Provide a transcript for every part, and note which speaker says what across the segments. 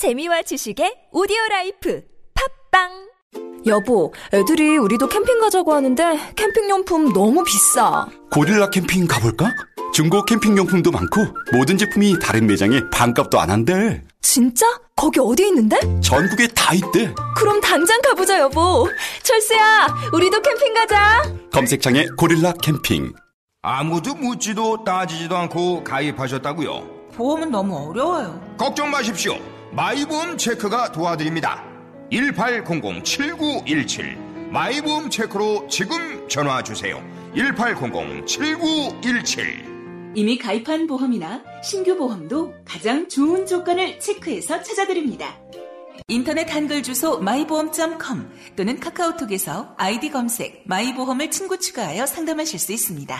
Speaker 1: 재미와 지식의 오디오 라이프 팟빵
Speaker 2: 여보, 애들이 우리도 캠핑 가자고 하는데 캠핑용품 너무 비싸.
Speaker 3: 고릴라 캠핑 가볼까? 중고 캠핑용품도 많고 모든 제품이 다른 매장에 반값도 안 한대.
Speaker 2: 진짜? 거기 어디 있는데?
Speaker 3: 전국에 다 있대.
Speaker 2: 그럼 당장 가보자, 여보. 철수야, 우리도 캠핑 가자.
Speaker 3: 검색창에 고릴라 캠핑.
Speaker 4: 아무도 묻지도 따지지도 않고 가입하셨다고요?
Speaker 5: 보험은 너무 어려워요.
Speaker 4: 걱정 마십시오. 마이보험 체크가 도와드립니다. 1800-7917 마이보험 체크로 지금 전화 주세요. 1800-7917
Speaker 6: 이미 가입한 보험이나 신규 보험도 가장 좋은 조건을 체크해서 찾아드립니다. 인터넷 한글 주소 마이보험.com 또는 카카오톡에서 아이디 검색 마이보험을 친구 추가하여 상담하실 수 있습니다.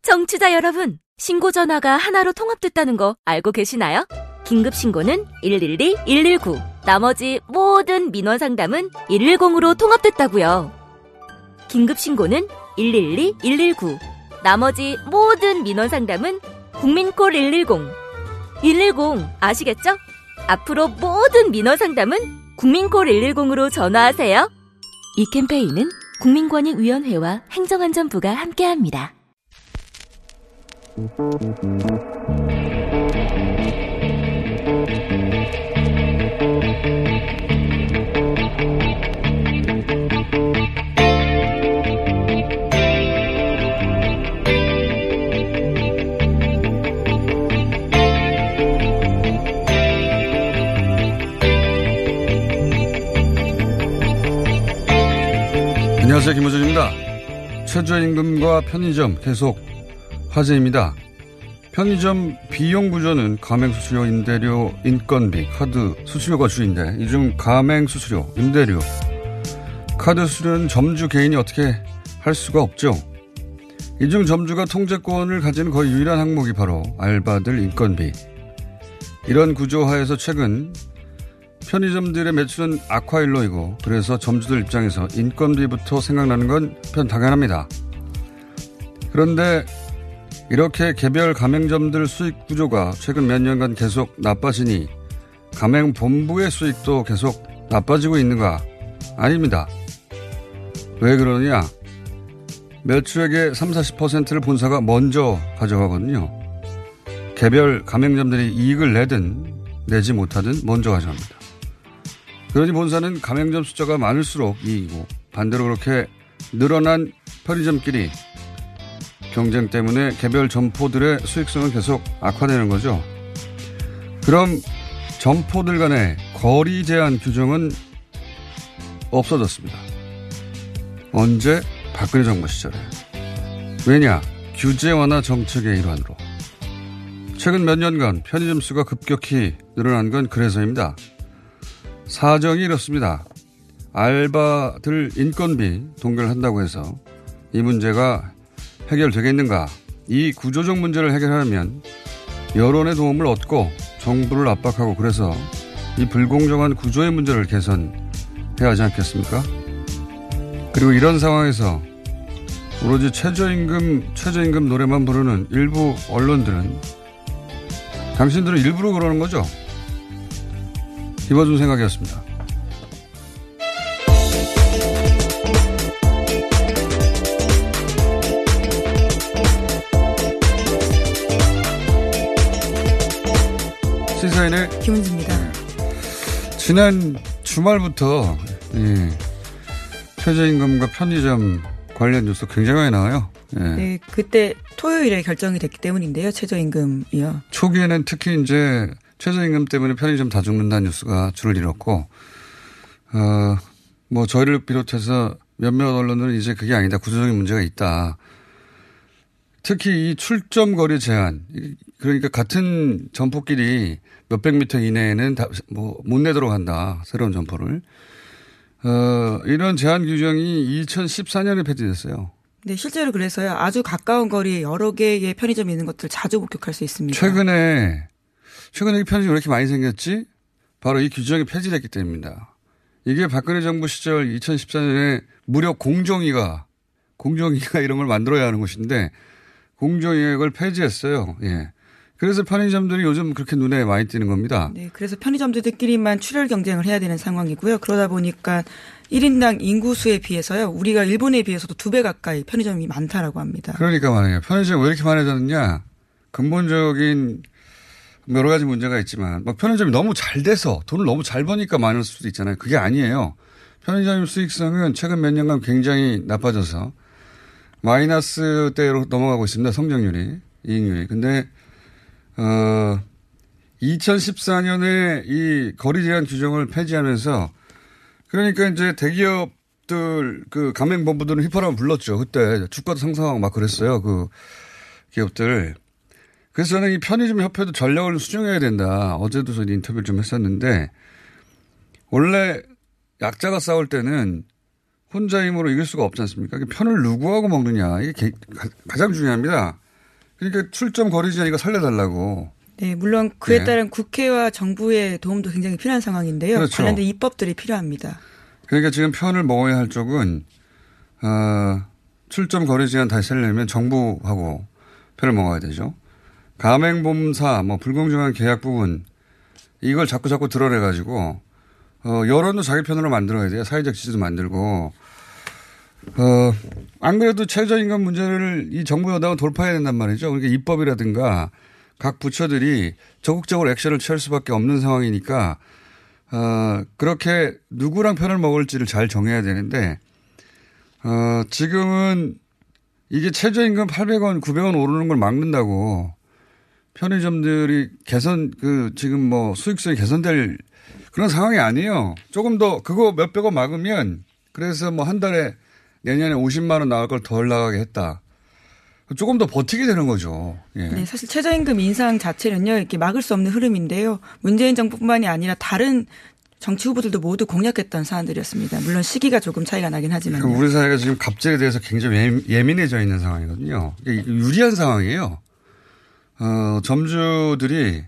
Speaker 1: 청취자 여러분, 신고 전화가 하나로 통합됐다는 거 알고 계시나요? 긴급 신고는 112, 119. 나머지 모든 민원 상담은 110으로 통합됐다고요. 긴급 신고는 112, 119. 나머지 모든 민원 상담은 국민콜 110. 110 아시겠죠? 앞으로 모든 민원 상담은 국민콜 110으로 전화하세요. 이 캠페인은 국민권익위원회와 행정안전부가 함께합니다.
Speaker 7: 안녕하세요. 김호준입니다. 최저임금과 편의점 계속 화제입니다. 편의점 비용 구조는 가맹 수수료, 임대료, 인건비, 카드 수수료가 주인데 이 중 가맹 수수료, 임대료, 카드 수수료는 점주 개인이 어떻게 할 수가 없죠. 이 중 점주가 통제권을 가지는 거의 유일한 항목이 바로 알바들 인건비. 이런 구조 하에서 최근 편의점들의 매출은 악화일로이고 그래서 점주들 입장에서 인건비부터 생각나는 건 편 당연합니다. 그런데 이렇게 개별 가맹점들 수익 구조가 최근 몇 년간 계속 나빠지니 가맹 본부의 수익도 계속 나빠지고 있는가? 아닙니다. 왜 그러냐? 매출액의 3, 40%를 본사가 먼저 가져가거든요. 개별 가맹점들이 이익을 내든 내지 못하든 먼저 가져갑니다. 그러니 본사는 가맹점 숫자가 많을수록 이익이고 반대로 그렇게 늘어난 편의점끼리 경쟁 때문에 개별 점포들의 수익성은 계속 악화되는 거죠. 그럼 점포들 간의 거리 제한 규정은 없어졌습니다. 언제? 박근혜 정부 시절에. 왜냐? 규제 완화 정책의 일환으로. 최근 몇 년간 편의점 수가 급격히 늘어난 건 그래서입니다. 사정이 이렇습니다. 알바들 인건비 동결한다고 해서 이 문제가 해결되겠는가? 이 구조적 문제를 해결하려면 여론의 도움을 얻고 정부를 압박하고 그래서 이 불공정한 구조의 문제를 개선해야 하지 않겠습니까? 그리고 이런 상황에서 오로지 최저임금, 최저임금 노래만 부르는 일부 언론들은 당신들은 일부러 그러는 거죠? 김어준 생각이었습니다. 시사인의
Speaker 5: 김은지입니다.
Speaker 7: 지난 주말부터 예, 최저임금과 편의점 관련 뉴스 굉장히 많이 나와요. 예.
Speaker 5: 네, 그때 토요일에 결정이 됐기 때문인데요. 최저임금이요.
Speaker 7: 초기에는 특히 이제 최저임금 때문에 편의점 다 죽는다는 뉴스가 줄을 잃었고, 어, 뭐 저희를 비롯해서 몇몇 언론들은 이제 그게 아니다. 구조적인 문제가 있다. 특히 이 출점 거리 제한, 그러니까 같은 점포끼리 몇백 미터 이내에는 다뭐못 내도록 한다. 새로운 점포를. 어, 이런 제한 규정이 2014년에 폐지됐어요.
Speaker 5: 네, 실제로 그래서요. 아주 가까운 거리에 여러 개의 편의점이 있는 것들 자주 목격할 수 있습니다.
Speaker 7: 최근에, 최근에 이 편의점이 왜 이렇게 많이 생겼지? 바로 이 규정이 폐지됐기 때문입니다. 이게 박근혜 정부 시절 2014년에 무려 공정위가, 공정위가 이런 걸 만들어야 하는 곳인데, 공정위가 이걸 폐지했어요. 예. 그래서 편의점들이 요즘 그렇게 눈에 많이 띄는 겁니다.
Speaker 5: 네, 그래서 편의점들끼리만 출혈 경쟁을 해야 되는 상황이고요. 그러다 보니까 1인당 인구수에 비해서요. 우리가 일본에 비해서도 두 배 가까이 편의점이 많다라고 합니다.
Speaker 7: 그러니까 말이에요. 편의점 왜 이렇게 많아졌느냐? 근본적인 여러 가지 문제가 있지만 막 편의점이 너무 잘 돼서 돈을 너무 잘 버니까 많을 수도 있잖아요. 그게 아니에요. 편의점 수익성은 최근 몇 년간 굉장히 나빠져서 마이너스 대로 넘어가고 있습니다. 성장률이 이익률이. 근데 어 2014년에 이 거리 제한 규정을 폐지하면서 그러니까 이제 대기업들 그 가맹본부들은 휘파람 불렀죠. 그때 주가도 상승하고 막 그랬어요. 그 기업들. 그래서 저는 이 편의점 협회도 전략을 수정해야 된다. 어제도 저 인터뷰를 좀 했었는데 원래 약자가 싸울 때는 혼자 힘으로 이길 수가 없지 않습니까? 편을 누구하고 먹느냐 이게 가장 중요합니다. 그러니까 출점 거리 제한 이거 살려달라고.
Speaker 5: 네, 물론 그에
Speaker 7: 네.
Speaker 5: 따른 국회와 정부의 도움도 굉장히 필요한 상황인데요.
Speaker 7: 그렇죠.
Speaker 5: 관련된 입법들이 필요합니다.
Speaker 7: 그러니까 지금 편을 먹어야 할 쪽은 어, 출점 거리 제한 다시 살려면 정부하고 편을 먹어야 되죠. 가맹범사 뭐 불공정한 계약 부분 이걸 자꾸 자꾸 드러내 가지고 어, 여론도 자기 편으로 만들어야 돼요. 사회적 지지도 만들고 어, 안 그래도 최저임금 문제를 이 정부 여당은 돌파해야 된단 말이죠. 그러니까 입법이라든가 각 부처들이 적극적으로 액션을 취할 수밖에 없는 상황이니까 어, 그렇게 누구랑 편을 먹을지를 잘 정해야 되는데 어, 지금은 이게 최저임금 800원, 900원 오르는 걸 막는다고 편의점들이 개선 그 지금 뭐 수익성이 개선될 그런 상황이 아니에요. 조금 더 그거 몇백 원 막으면 그래서 뭐 한 달에 내년에 50만 원 나올 걸 덜 나가게 했다. 조금 더 버티게 되는 거죠. 예.
Speaker 5: 네, 사실 최저임금 인상 자체는요, 이렇게 막을 수 없는 흐름인데요. 문재인 정부뿐만이 아니라 다른 정치 후보들도 모두 공략했던 사안들이었습니다. 물론 시기가 조금 차이가 나긴 하지만요.
Speaker 7: 우리 사회가 지금 갑질에 대해서 굉장히 예- 예민해져 있는 상황이거든요. 유리한 상황이에요. 어, 점주들이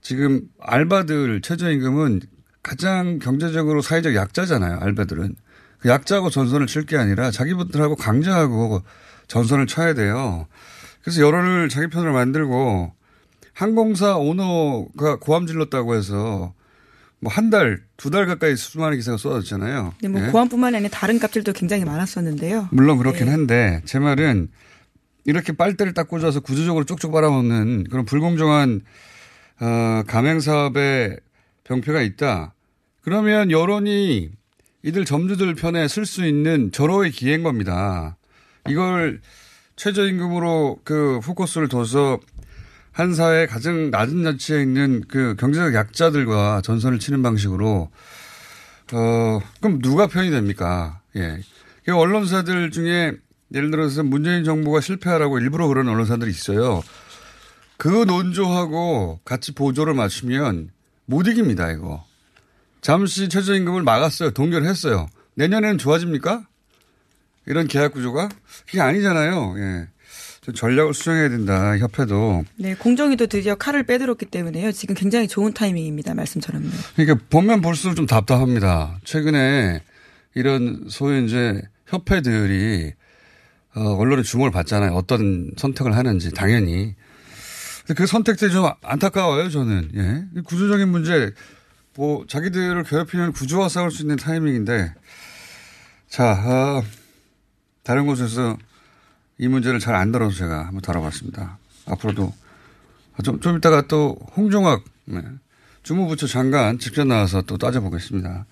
Speaker 7: 지금 알바들 최저임금은 가장 경제적으로 사회적 약자잖아요. 알바들은. 그 약자하고 전선을 칠 게 아니라 자기분들하고 강자하고 전선을 쳐야 돼요. 그래서 여론을 자기 편으로 만들고 항공사 오너가 고함 질렀다고 해서 뭐 한 달, 두 달 가까이 수많은 기사가 쏟아졌잖아요.
Speaker 5: 네, 뭐
Speaker 7: 예?
Speaker 5: 고함뿐만이 아니라 다른 값들도 굉장히 많았었는데요.
Speaker 7: 물론 그렇긴
Speaker 5: 네.
Speaker 7: 한데 제 말은 이렇게 빨대를 딱 꽂아서 구조적으로 쪽쪽 빨아먹는 그런 불공정한 어, 가맹 사업의 병폐가 있다. 그러면 여론이 이들 점주들 편에 쓸 수 있는 절호의 기회인 겁니다. 이걸 최저임금으로 그 포커스를 둬서 한 사회의 가장 낮은 자치에 있는 그 경제적 약자들과 전선을 치는 방식으로 어, 그럼 누가 편이 됩니까? 예. 그 언론사들 중에 예를 들어서 문재인 정부가 실패하라고 일부러 그런 언론사들이 있어요. 그 논조하고 같이 보조를 맞추면 못 이깁니다, 이거. 잠시 최저임금을 막았어요. 동결했어요. 내년에는 좋아집니까? 이런 계약 구조가? 그게 아니잖아요. 예. 좀 전략을 수정해야 된다, 협회도.
Speaker 5: 네, 공정위도 드디어 칼을 빼들었기 때문에요. 지금 굉장히 좋은 타이밍입니다. 말씀처럼요.
Speaker 7: 그러니까 보면 볼수록 좀 답답합니다. 최근에 이런 소위 이제 협회들이 어, 언론의 주목을 받잖아요. 어떤 선택을 하는지 당연히. 근데 그 선택들이 좀 안타까워요. 저는. 예. 구조적인 문제 뭐 자기들을 괴롭히는 구조와 싸울 수 있는 타이밍인데 자 어, 다른 곳에서 이 문제를 잘 안 다뤄서 제가 한번 다뤄봤습니다. 앞으로도 좀, 좀 이따가 또 홍종학 네. 주무부처 장관 직접 나와서 또 따져보겠습니다.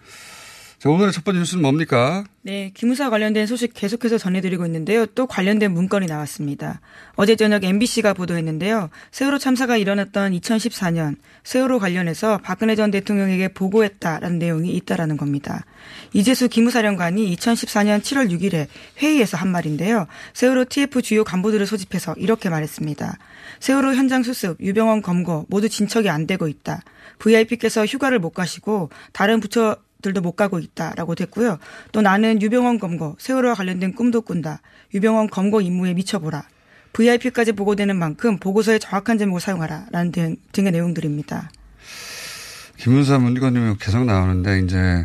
Speaker 7: 자, 오늘의 첫 번째 뉴스는 뭡니까?
Speaker 5: 네, 기무사 관련된 소식 계속해서 전해드리고 있는데요. 또 관련된 문건이 나왔습니다. 어제 저녁 MBC가 보도했는데요. 세월호 참사가 일어났던 2014년 세월호 관련해서 박근혜 전 대통령에게 보고했다라는 내용이 있다라는 겁니다. 이재수 기무사령관이 2014년 7월 6일에 회의에서 한 말인데요. 세월호 TF 주요 간부들을 소집해서 이렇게 말했습니다. 세월호 현장 수습, 유병원 검거 모두 진척이 안 되고 있다. VIP께서 휴가를 못 가시고 다른 부처 들도 못 가고 있다라고 됐고요. 또 나는 유병원 검거, 세월호와 관련된 꿈도 꾼다. 유병원 검거 임무에 미쳐보라. VIP까지 보고되는 만큼 보고서에 정확한 제목을 사용하라라는 등, 등의 내용들입니다.
Speaker 7: 김문사 문건이 계속 나오는데 이제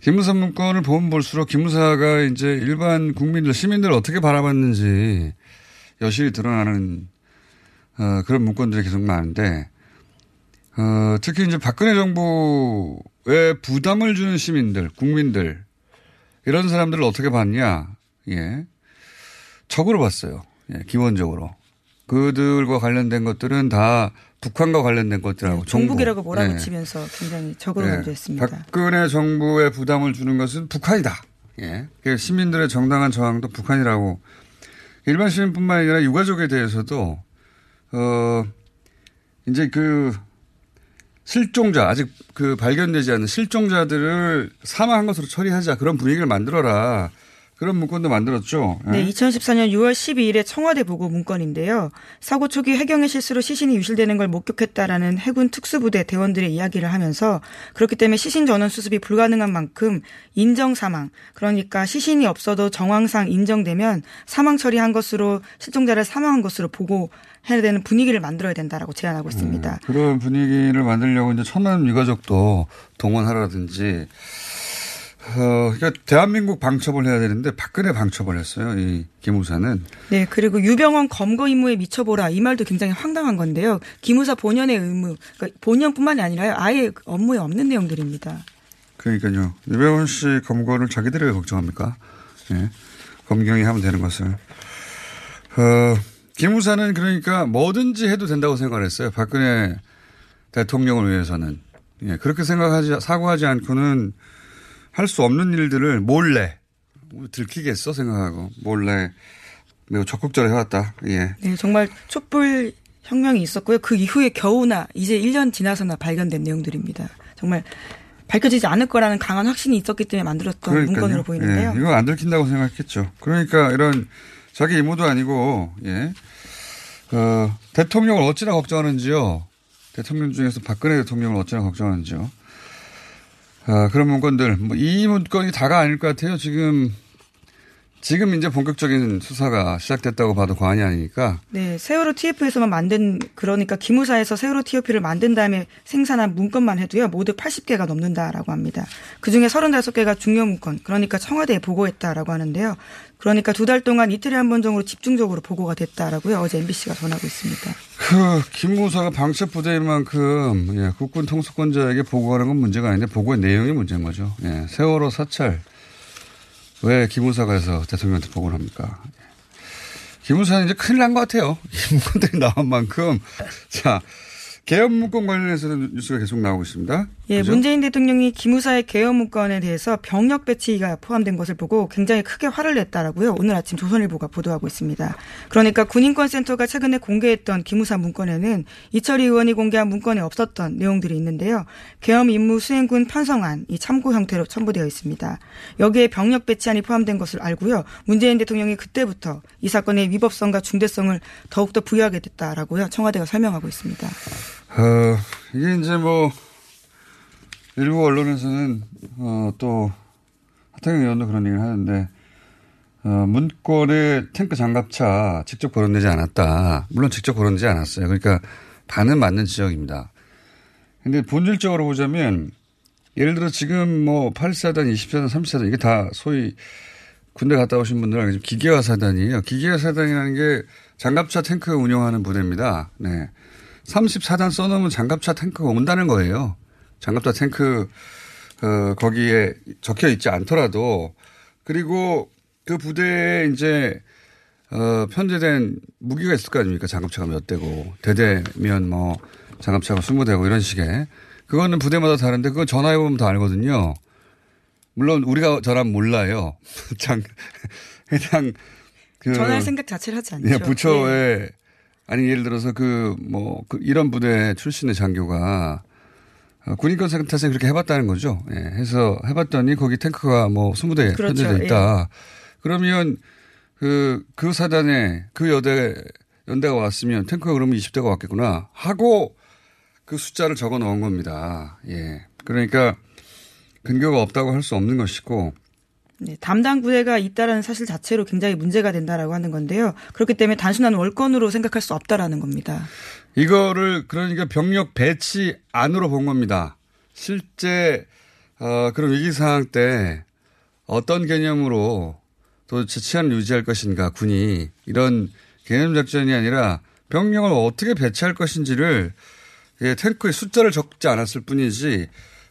Speaker 7: 김문사 문건을 보면 볼수록 김문사가 이제 일반 국민들 시민들 을 어떻게 바라봤는지 여실히 드러나는 어, 그런 문건들이 계속 많은데 어, 특히 이제 박근혜 정부 에 부담을 주는 시민들, 국민들 이런 사람들을 어떻게 봤냐? 예. 적으로 봤어요. 예, 기본적으로. 그들과 관련된 것들은 다 북한과 관련된 것들하고
Speaker 5: 네, 종북이라고. 몰아붙이면서 네. 굉장히 적으로
Speaker 7: 네.
Speaker 5: 간주했습니다.
Speaker 7: 박근혜 정부에 부담을 주는 것은 북한이다. 예. 그러니까 시민들의 정당한 저항도 북한이라고 일반 시민뿐만 아니라 유가족에 대해서도 어 이제 그 실종자 아직 그 발견되지 않은 실종자들을 사망한 것으로 처리하자 그런 분위기를 만들어라. 그런 문건도 만들었죠. 예.
Speaker 5: 네, 2014년 6월 12일에 청와대 보고 문건인데요. 사고 초기 해경의 실수로 시신이 유실되는 걸 목격했다라는 해군 특수부대 대원들의 이야기를 하면서 그렇기 때문에 시신 전원 수습이 불가능한 만큼 인정 사망, 그러니까 시신이 없어도 정황상 인정되면 사망 처리한 것으로 실종자를 사망한 것으로 보고 해야 되는 분위기를 만들어야 된다라고 제안하고 있습니다.
Speaker 7: 음, 그런 분위기를 만들려고 이제 천안 유가족도 동원하라든지 어, 그러니까 대한민국 방첩을 해야 되는데 박근혜 방첩을 했어요. 이 기무사는.
Speaker 5: 네, 그리고 유병원 검거 임무에 미쳐보라 이 말도 굉장히 황당한 건데요. 기무사 본연의 의무, 그러니까 본연뿐만이 아니라요. 아예 업무에 없는 내용들입니다.
Speaker 7: 그러니까요. 유병원 씨 검거를 자기들이 왜 걱정합니까? 예. 검경이 하면 되는 것을. 어, 기무사는 그러니까 뭐든지 해도 된다고 생각을 했어요. 박근혜 대통령을 위해서는. 예. 그렇게 생각하지, 사고하지 않고는 할 수 없는 일들을 몰래 들키겠어 생각하고 몰래 매우 적극적으로 해왔다. 예.
Speaker 5: 네, 정말 촛불 혁명이 있었고요. 그 이후에 겨우나 이제 1년 지나서나 발견된 내용들입니다. 정말 밝혀지지 않을 거라는 강한 확신이 있었기 때문에 만들었던
Speaker 7: 그러니까요.
Speaker 5: 문건으로 보이는데요.
Speaker 7: 예, 이거 안 들킨다고 생각했겠죠. 그러니까 이런 자기 임무도 아니고 예. 어, 대통령을 어찌나 걱정하는지요. 대통령 중에서 박근혜 대통령을 어찌나 걱정하는지요. 아, 그런 문건들. 뭐 이 문건이 다가 아닐 것 같아요. 지금, 지금 이제 본격적인 수사가 시작됐다고 봐도 과언이 아니니까.
Speaker 5: 네, 세월호 TF에서만 만든 그러니까 기무사에서 세월호 TF를 만든 다음에 생산한 문건만 해도요 모두 80개가 넘는다라고 합니다. 그 중에 35개가 중요 문건, 그러니까 청와대에 보고했다라고 하는데요. 그러니까 두 달 동안 이틀에 한 번 정도 집중적으로 보고가 됐다라고요. 어제 MBC가 전하고 있습니다.
Speaker 7: 그 김무사가 방첩 부대인 만큼 예, 국군 통수권자에게 보고하는 건 문제가 아닌데 보고의 내용이 문제인 거죠. 예, 세월호 사찰 왜 김무사가 해서 대통령한테 보고를 합니까? 김무사는 이제 큰일 난 것 같아요. 이 문건들이 나온 만큼 자 개헌 문건 관련해서는 뉴스가 계속 나오고 있습니다.
Speaker 5: 예,
Speaker 7: 그죠?
Speaker 5: 문재인 대통령이 기무사의 개헌 문건에 대해서 병력 배치가 포함된 것을 보고 굉장히 크게 화를 냈다라고요. 오늘 아침 조선일보가 보도하고 있습니다. 그러니까 군인권센터가 최근에 공개했던 기무사 문건에는 이철희 의원이 공개한 문건에 없었던 내용들이 있는데요. 계엄 임무 수행군 편성안이 참고 형태로 첨부되어 있습니다. 여기에 병력 배치안이 포함된 것을 알고요. 문재인 대통령이 그때부터 이 사건의 위법성과 중대성을 더욱더 부여하게 됐다라고요. 청와대가 설명하고 있습니다.
Speaker 7: 어, 이게 이제 뭐, 일부 언론에서는, 어, 또, 하태경 의원도 그런 얘기를 하는데, 어, 문건에 탱크 장갑차 직접 거론되지 않았다. 물론 직접 거론되지 않았어요. 그러니까 반은 맞는 지적입니다. 근데 본질적으로 보자면, 예를 들어 지금 뭐 8사단, 20사단, 30사단, 이게 다 소위 군대 갔다 오신 분들 알겠지만 기계화 사단이에요. 기계화 사단이라는 게 장갑차 탱크 운영하는 부대입니다. 네. 34단 써놓으면 장갑차 탱크가 온다는 거예요. 장갑차 탱크, 어, 거기에 적혀 있지 않더라도, 그리고 그 부대에 이제, 어, 편제된 무기가 있을 거 아닙니까? 장갑차가 몇 대고, 대대면 뭐, 장갑차가 20대고 이런 식의. 그거는 부대마다 다른데, 그건 전화해 보면 다 알거든요. 물론 우리가 전화면 몰라요. 장, 해당, 그.
Speaker 5: 전할 생각 자체를 하지 않죠.
Speaker 7: 예, 부처에 아니 예를 들어서 그뭐 그 이런 부대 출신의 장교가 어, 군인권 센터에서 그렇게 해봤다는 거죠. 예, 해서 해봤더니 거기 탱크가 뭐 20대
Speaker 5: 그렇죠.
Speaker 7: 현재돼 있다. 그러면 그, 그 사단에 그 여대, 연대가 왔으면 탱크가 그러면 20대가 왔겠구나 하고 그 숫자를 적어 놓은 겁니다. 예. 그러니까 근거가 없다고 할 수 없는 것이고
Speaker 5: 네, 담당 부대가 있다라는 사실 자체로 굉장히 문제가 된다라고 하는 건데요. 그렇기 때문에 단순한 월권으로 생각할 수 없다라는 겁니다.
Speaker 7: 이거를 그러니까 병력 배치 안으로 본 겁니다. 실제 어, 그런 위기 상황 때 어떤 개념으로 도대체 치안을 유지할 것인가 군이 이런 개념 작전이 아니라 병력을 어떻게 배치할 것인지를 예, 탱크의 숫자를 적지 않았을 뿐이지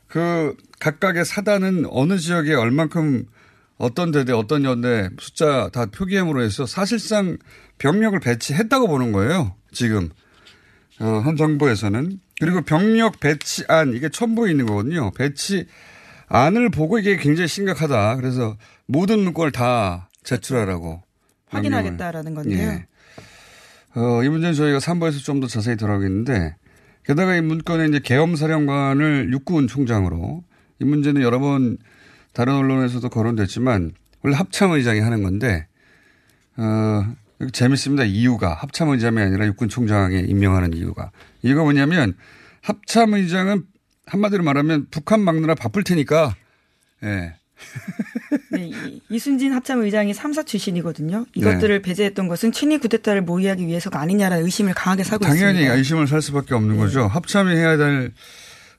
Speaker 7: 그 각각의 사단은 어느 지역에 얼만큼 어떤 대대 어떤 연대 숫자 다 표기함으로 해서 사실상 병력을 배치했다고 보는 거예요. 지금 어, 현 정부에서는 그리고 병력 배치안 이게 첨부에 있는 거거든요. 배치안을 보고 이게 굉장히 심각하다. 그래서 모든 문건을 다 제출하라고
Speaker 5: 확인하겠다라는 건데요. 예.
Speaker 7: 어, 이 문제는 저희가 3부에서 좀 더 자세히 들어가겠는데 게다가 이 문건에 이제 계엄사령관을 육군 총장으로 이 문제는 여러 번 다른 언론에서도 거론됐지만 원래 합참 의장이 하는 건데 어, 재밌습니다. 이유가 합참의장이 아니라 육군총장에 임명하는 이유가 이유가 뭐냐면 합참의장은 한마디로 말하면 북한 막느라 바쁠 테니까 예.
Speaker 5: 네, 이순진 합참의장이 3사 출신이거든요. 이것들을 네. 배제했던 것은 친위 구데타를 모의하기 위해서가 아니냐라는 의심을 강하게 사고
Speaker 7: 당연히
Speaker 5: 있습니다.
Speaker 7: 당연히 의심을 살 수밖에 없는 네. 거죠. 합참이 해야 될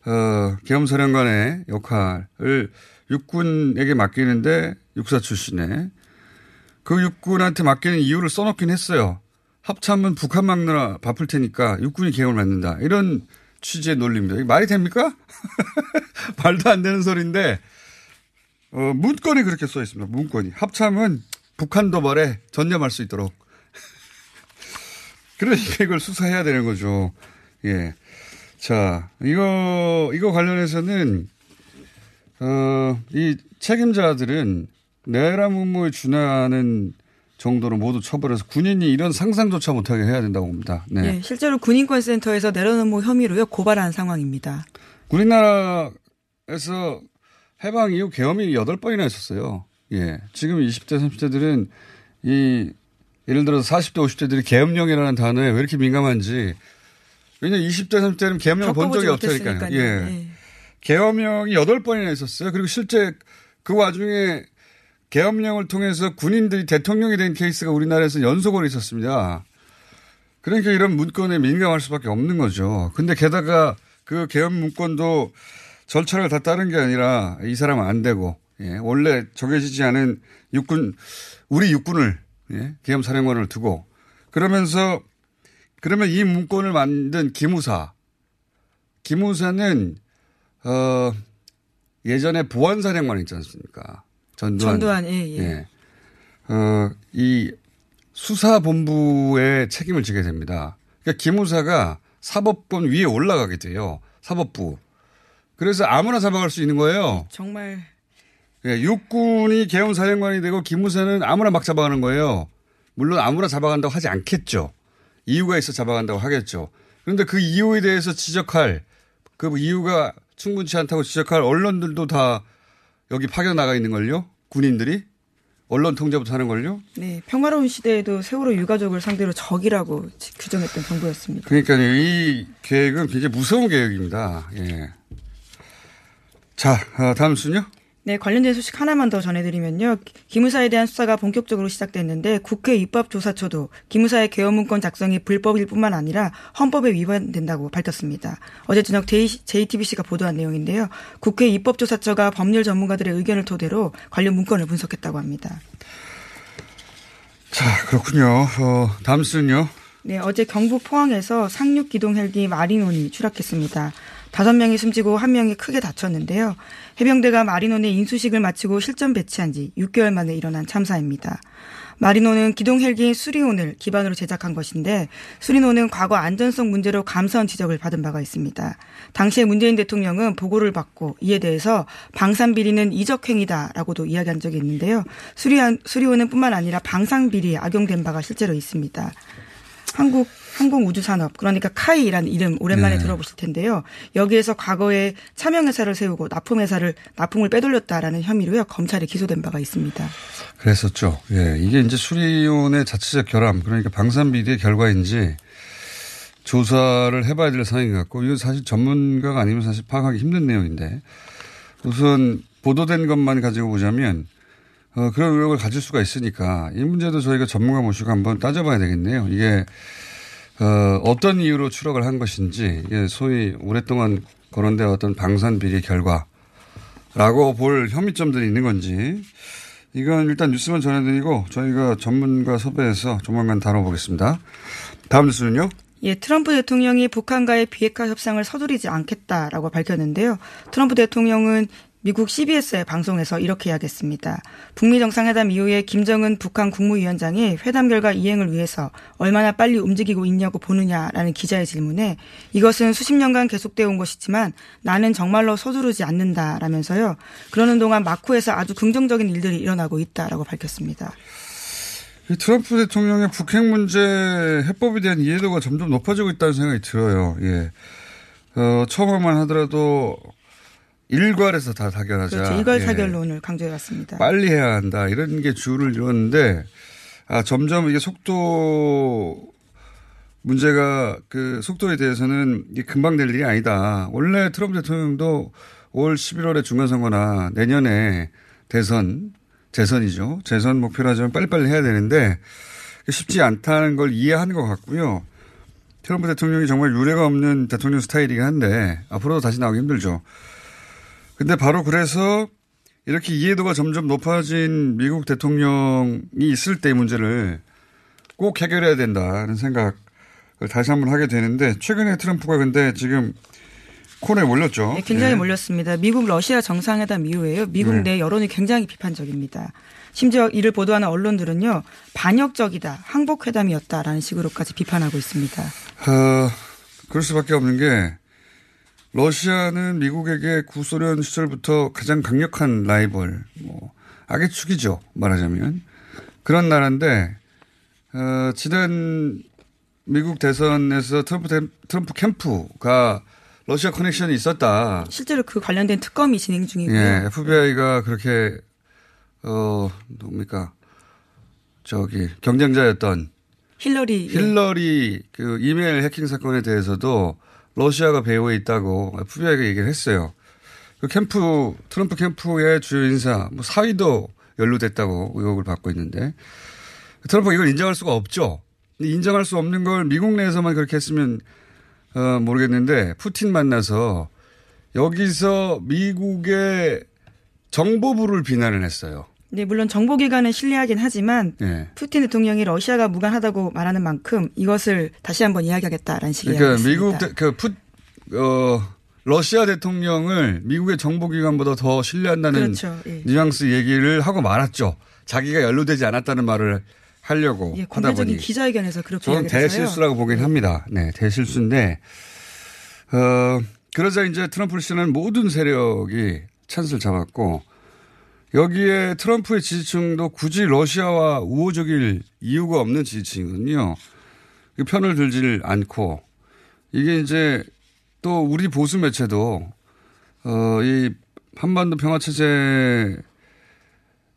Speaker 7: 어, 계엄사령관의 역할을 육군에게 맡기는데 육사 출신에 그 육군한테 맡기는 이유를 써놓긴 했어요. 합참은 북한 막느라 바쁠 테니까 육군이 계엄을 맡는다. 이런 취지의 논리입니다. 말이 됩니까? 말도 안 되는 소리인데 어, 문건이 그렇게 써 있습니다. 문건이. 합참은 북한 도발에 전념할 수 있도록. 그러니까 이걸 수사해야 되는 거죠. 예. 자, 이거, 이거 관련해서는, 어, 이 책임자들은 내란 문무에 준하는 정도로 모두 처벌해서 군인이 이런 상상조차 못하게 해야 된다고 봅니다. 네. 네
Speaker 5: 실제로 군인권센터에서 내란 음모 혐의로요 고발한 상황입니다.
Speaker 7: 우리나라에서 해방 이후 계엄이 8번이나 있었어요. 예. 지금 20대, 30대들은 이 예를 들어서 40대, 50대들이 계엄령이라는 단어에 왜 이렇게 민감한지 왜냐면 20대, 30대는 계엄령을 본 적이 없으니까요. 예. 예. 계엄령이 8번이나 있었어요. 그리고 실제 그 와중에 계엄령을 통해서 군인들이 대통령이 된 케이스가 우리나라에서 연속으로 있었습니다. 그러니까 이런 문건에 민감할 수밖에 없는 거죠. 근데 게다가 그 계엄 문건도 절차를 다 따른 게 아니라 이 사람은 안 되고 예, 원래 정해지지 않은 육군 우리 육군을 예, 계엄 사령관을 두고 그러면서 그러면 이 문건을 만든 기무사 기무사는 어 예전에 보안사령관 있지 않습니까? 전두환.
Speaker 5: 전두환 예, 예. 예.
Speaker 7: 어, 이 수사본부의 책임을 지게 됩니다. 그러니까 기무사가 사법권 위에 올라가게 돼요. 사법부. 그래서 아무나 잡아갈 수 있는 거예요.
Speaker 5: 정말.
Speaker 7: 예, 육군이 개헌사령관이 되고 기무사는 아무나 막 잡아가는 거예요. 물론 아무나 잡아간다고 하지 않겠죠. 이유가 있어 잡아간다고 하겠죠. 그런데 그 이유에 대해서 지적할 그 이유가 충분치 않다고 지적할 언론들도 다 여기 파견 나가 있는 걸요. 군인들이 언론 통제부터 하는 걸요.
Speaker 5: 네, 평화로운 시대에도 세월호 유가족을 상대로 적이라고 규정했던 정부였습니다.
Speaker 7: 그러니까 이 계획은 굉장히 무서운 계획입니다. 예. 자, 어, 다음 순요.
Speaker 5: 네, 관련된 소식 하나만 더 전해드리면요. 기무사에 대한 수사가 본격적으로 시작됐는데 국회 입법조사처도 기무사의 개헌문건 작성이 불법일 뿐만 아니라 헌법에 위반된다고 밝혔습니다. 어제 저녁 JTBC가 보도한 내용인데요. 국회 입법조사처가 법률 전문가들의 의견을 토대로 관련 문건을 분석했다고 합니다.
Speaker 7: 자, 그렇군요. 어, 다음 순요.
Speaker 5: 네, 어제 경북 포항에서 상륙 기동 헬기 마리논이 추락했습니다. 다섯 명이 숨지고 한 명이 크게 다쳤는데요. 해병대가 마리논의 인수식을 마치고 실전 배치한 지 6개월 만에 일어난 참사입니다. 마리노는 기동 헬기인 수리온을 기반으로 제작한 것인데 수리온은 과거 안전성 문제로 감사원 지적을 받은 바가 있습니다. 당시에 문재인 대통령은 보고를 받고 이에 대해서 방산 비리는 이적 행위다라고도 이야기한 적이 있는데요. 수리온은 뿐만 아니라 방산 비리에 악용된 바가 실제로 있습니다. 한국 항공우주산업 그러니까 카이라는 이름 오랜만에 네. 들어보실 텐데요. 여기에서 과거에 차명회사를 세우고 납품회사를 납품을 빼돌렸다라는 혐의로요 검찰에 기소된 바가 있습니다.
Speaker 7: 그랬었죠. 예, 이게 이제 수리온의 자체적 결함 그러니까 방산 비리의 결과인지 조사를 해봐야 될 상황인 것 같고 이건 사실 전문가가 아니면 사실 파악하기 힘든 내용인데 우선 보도된 것만 가지고 보자면 어, 그런 의혹을 가질 수가 있으니까 이 문제도 저희가 전문가 모시고 한번 따져봐야 되겠네요. 이게 어, 어떤 이유로 추락을 한 것인지 이게 소위 오랫동안 거론되어 왔던 방산 비리 결과라고 볼 혐의점들이 있는 건지 이건 일단 뉴스만 전해드리고 저희가 전문가 섭외해서 조만간 다뤄보겠습니다. 다음 뉴스는요?
Speaker 5: 예, 트럼프 대통령이 북한과의 비핵화 협상을 서두르지 않겠다라고 밝혔는데요. 트럼프 대통령은 미국 CBS의 방송에서 이렇게 이야기했습니다. 북미 정상회담 이후에 김정은 북한 국무위원장이 회담 결과 이행을 위해서 얼마나 빨리 움직이고 있냐고 보느냐라는 기자의 질문에 이것은 수십 년간 계속되어 온 것이지만 나는 정말로 서두르지 않는다라면서요. 그러는 동안 마쿠에서 아주 긍정적인 일들이 일어나고 있다라고 밝혔습니다.
Speaker 7: 트럼프 대통령의 북핵 문제 해법에 대한 이해도가 점점 높아지고 있다는 생각이 들어요. 예. 어, 처음만 하더라도 일괄에서 다 타결하자.
Speaker 5: 그렇죠. 일괄
Speaker 7: 예.
Speaker 5: 타결론을 강조해 왔습니다.
Speaker 7: 빨리 해야 한다. 이런 게 주를 이뤘는데, 아, 점점 이게 속도 문제가 그 속도에 대해서는 이게 금방 될 일이 아니다. 원래 트럼프 대통령도 올 11월에 중간선거나 내년에 대선, 재선이죠. 재선 목표로 하자면 빨리빨리 해야 되는데 쉽지 않다는 걸 이해하는 것 같고요. 트럼프 대통령이 정말 유례가 없는 대통령 스타일이긴 한데 앞으로도 다시 나오기 힘들죠. 근데 바로 그래서 이렇게 이해도가 점점 높아진 미국 대통령이 있을 때 문제를 꼭 해결해야 된다는 생각을 다시 한번 하게 되는데 최근에 트럼프가 근데 지금 콘에 몰렸죠.
Speaker 5: 네, 굉장히
Speaker 7: 예.
Speaker 5: 몰렸습니다. 미국 러시아 정상회담 이후에요. 미국
Speaker 7: 네.
Speaker 5: 내 여론이 굉장히 비판적입니다. 심지어 이를 보도하는 언론들은요. 반역적이다. 항복 회담이었다라는 식으로까지 비판하고 있습니다.
Speaker 7: 어, 그럴 수밖에 없는 게 러시아는 미국에게 구소련 시절부터 가장 강력한 라이벌, 뭐 악의 축이죠 말하자면 그런 나라인데 어, 지난 미국 대선에서 트럼프 대- 트럼프 캠프가 러시아 커넥션이 있었다.
Speaker 5: 실제로 그 관련된 특검이 진행 중이고요.
Speaker 7: 예, FBI가 그렇게 어 뭡니까 저기 경쟁자였던
Speaker 5: 힐러리 예.
Speaker 7: 힐러리 그 이메일 해킹 사건에 대해서도 러시아가 배후에 있다고 FBI가 얘기를 했어요. 그 캠프 트럼프 캠프의 주요 인사 뭐 사위도 연루됐다고 의혹을 받고 있는데 트럼프가 이걸 인정할 수가 없죠. 인정할 수 없는 걸 미국 내에서만 그렇게 했으면 어, 모르겠는데 푸틴 만나서 여기서 미국의 정보부를 비난을 했어요.
Speaker 5: 네, 물론 정보기관은 신뢰하긴 하지만
Speaker 7: 예.
Speaker 5: 푸틴 대통령이 러시아가 무관하다고 말하는 만큼 이것을 다시 한번 이야기하겠다라는 식의
Speaker 7: 그러니까. 미국 대- 그 푸, 어, 러시아 대통령을 미국의 정보기관보다 더 신뢰한다는
Speaker 5: 그렇죠. 예.
Speaker 7: 뉘앙스 얘기를 하고 말았죠. 자기가 연루되지 않았다는 말을 하려고
Speaker 5: 예,
Speaker 7: 하다 보니
Speaker 5: 기자회견에서 그렇게
Speaker 7: 저는. 대실수라고 보긴 합니다. 네, 대실수인데 어, 그러자 이제 트럼프 씨는 모든 세력이 찬스를 잡았고 여기에 트럼프의 지지층도 굳이 러시아와 우호적일 이유가 없는 지지층이거든요. 그 편을 들지를 않고 이게 이제 또 우리 보수 매체도 어, 이 한반도 평화 체제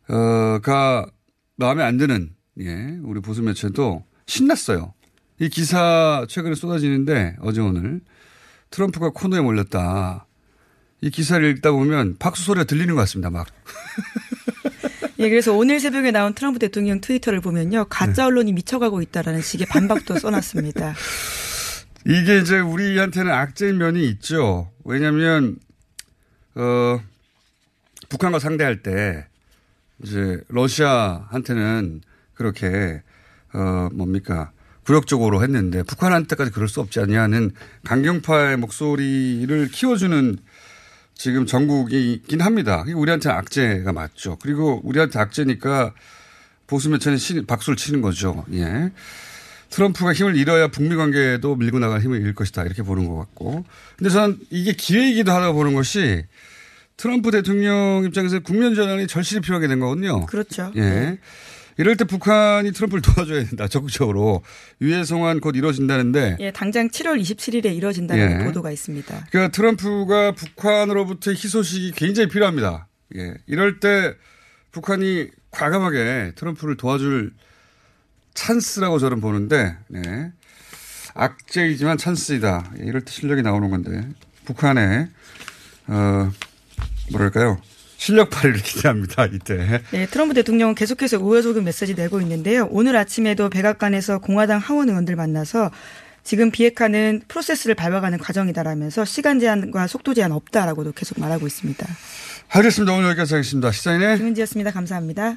Speaker 7: 어가 마음에 안 드는 예, 우리 보수 매체도 신났어요. 이 기사 최근에 쏟아지는데 어제 오늘 트럼프가 코너에 몰렸다. 이 기사를 읽다 보면 박수 소리가 들리는 것 같습니다. 막
Speaker 5: 예, 그래서 오늘 새벽에 나온 트럼프 대통령 트위터를 보면요. 가짜 언론이 미쳐가고 있다라는 식의 반박도 써놨습니다.
Speaker 7: 이게 이제 우리한테는 악재인 면이 있죠. 왜냐하면 어 북한과 상대할 때 이제 러시아한테는 그렇게 어 뭡니까 굴욕적으로 했는데 북한한테까지 그럴 수 없지 않냐는 강경파의 목소리를 키워주는 지금 전국이긴 합니다. 이게 우리한테는 악재가 맞죠. 그리고 우리한테 악재니까 보수 매체는 시- 박수를 치는 거죠. 예. 트럼프가 힘을 잃어야 북미 관계도 밀고 나갈 힘을 잃을 것이다. 이렇게 보는 것 같고. 근데 저는 이게 기회이기도 하다고 보는 것이 트럼프 대통령 입장에서 국면 전환이 절실히 필요하게 된 거거든요.
Speaker 5: 그렇죠.
Speaker 7: 예. 이럴 때 북한이 트럼프를 도와줘야 된다. 적극적으로. 유해 송환 곧 이루어진다는데.
Speaker 5: 예, 당장 7월 27일에 이뤄진다는
Speaker 7: 예.
Speaker 5: 보도가 있습니다.
Speaker 7: 그러니까 트럼프가 북한으로부터 희소식이 굉장히 필요합니다. 예. 이럴 때 북한이 과감하게 트럼프를 도와줄 찬스라고 저는 보는데, 네. 악재이지만 찬스이다. 예, 이럴 때 실력이 나오는 건데, 북한의, 어, 뭐랄까요. 실력 발휘를 기대합니다, 이때.
Speaker 5: 네, 트럼프 대통령은 계속해서 우회적인 메시지 내고 있는데요. 오늘 아침에도 백악관에서 공화당 하원 의원들 만나서 지금 비핵화는 프로세스를 밟아가는 과정이다라면서 시간 제한과 속도 제한 없다라고도 계속 말하고 있습니다.
Speaker 7: 알겠습니다. 오늘 여기까지 하겠습니다. 시사인의
Speaker 5: 김은지였습니다. 감사합니다.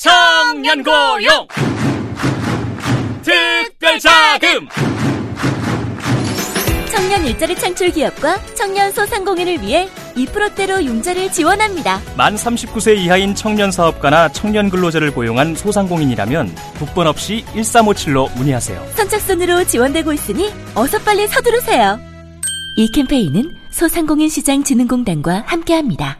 Speaker 8: 청년고용 특별자금
Speaker 9: 청년 일자리 창출 기업과 청년 소상공인을 위해 2%대로 융자를 지원합니다.
Speaker 10: 만 39세 이하인 청년 사업가나 청년 근로자를 고용한 소상공인이라면 국번 없이 1357로 문의하세요.
Speaker 9: 선착순으로 지원되고 있으니 어서 빨리 서두르세요. 이 캠페인은 소상공인 시장 진흥공단과 함께합니다.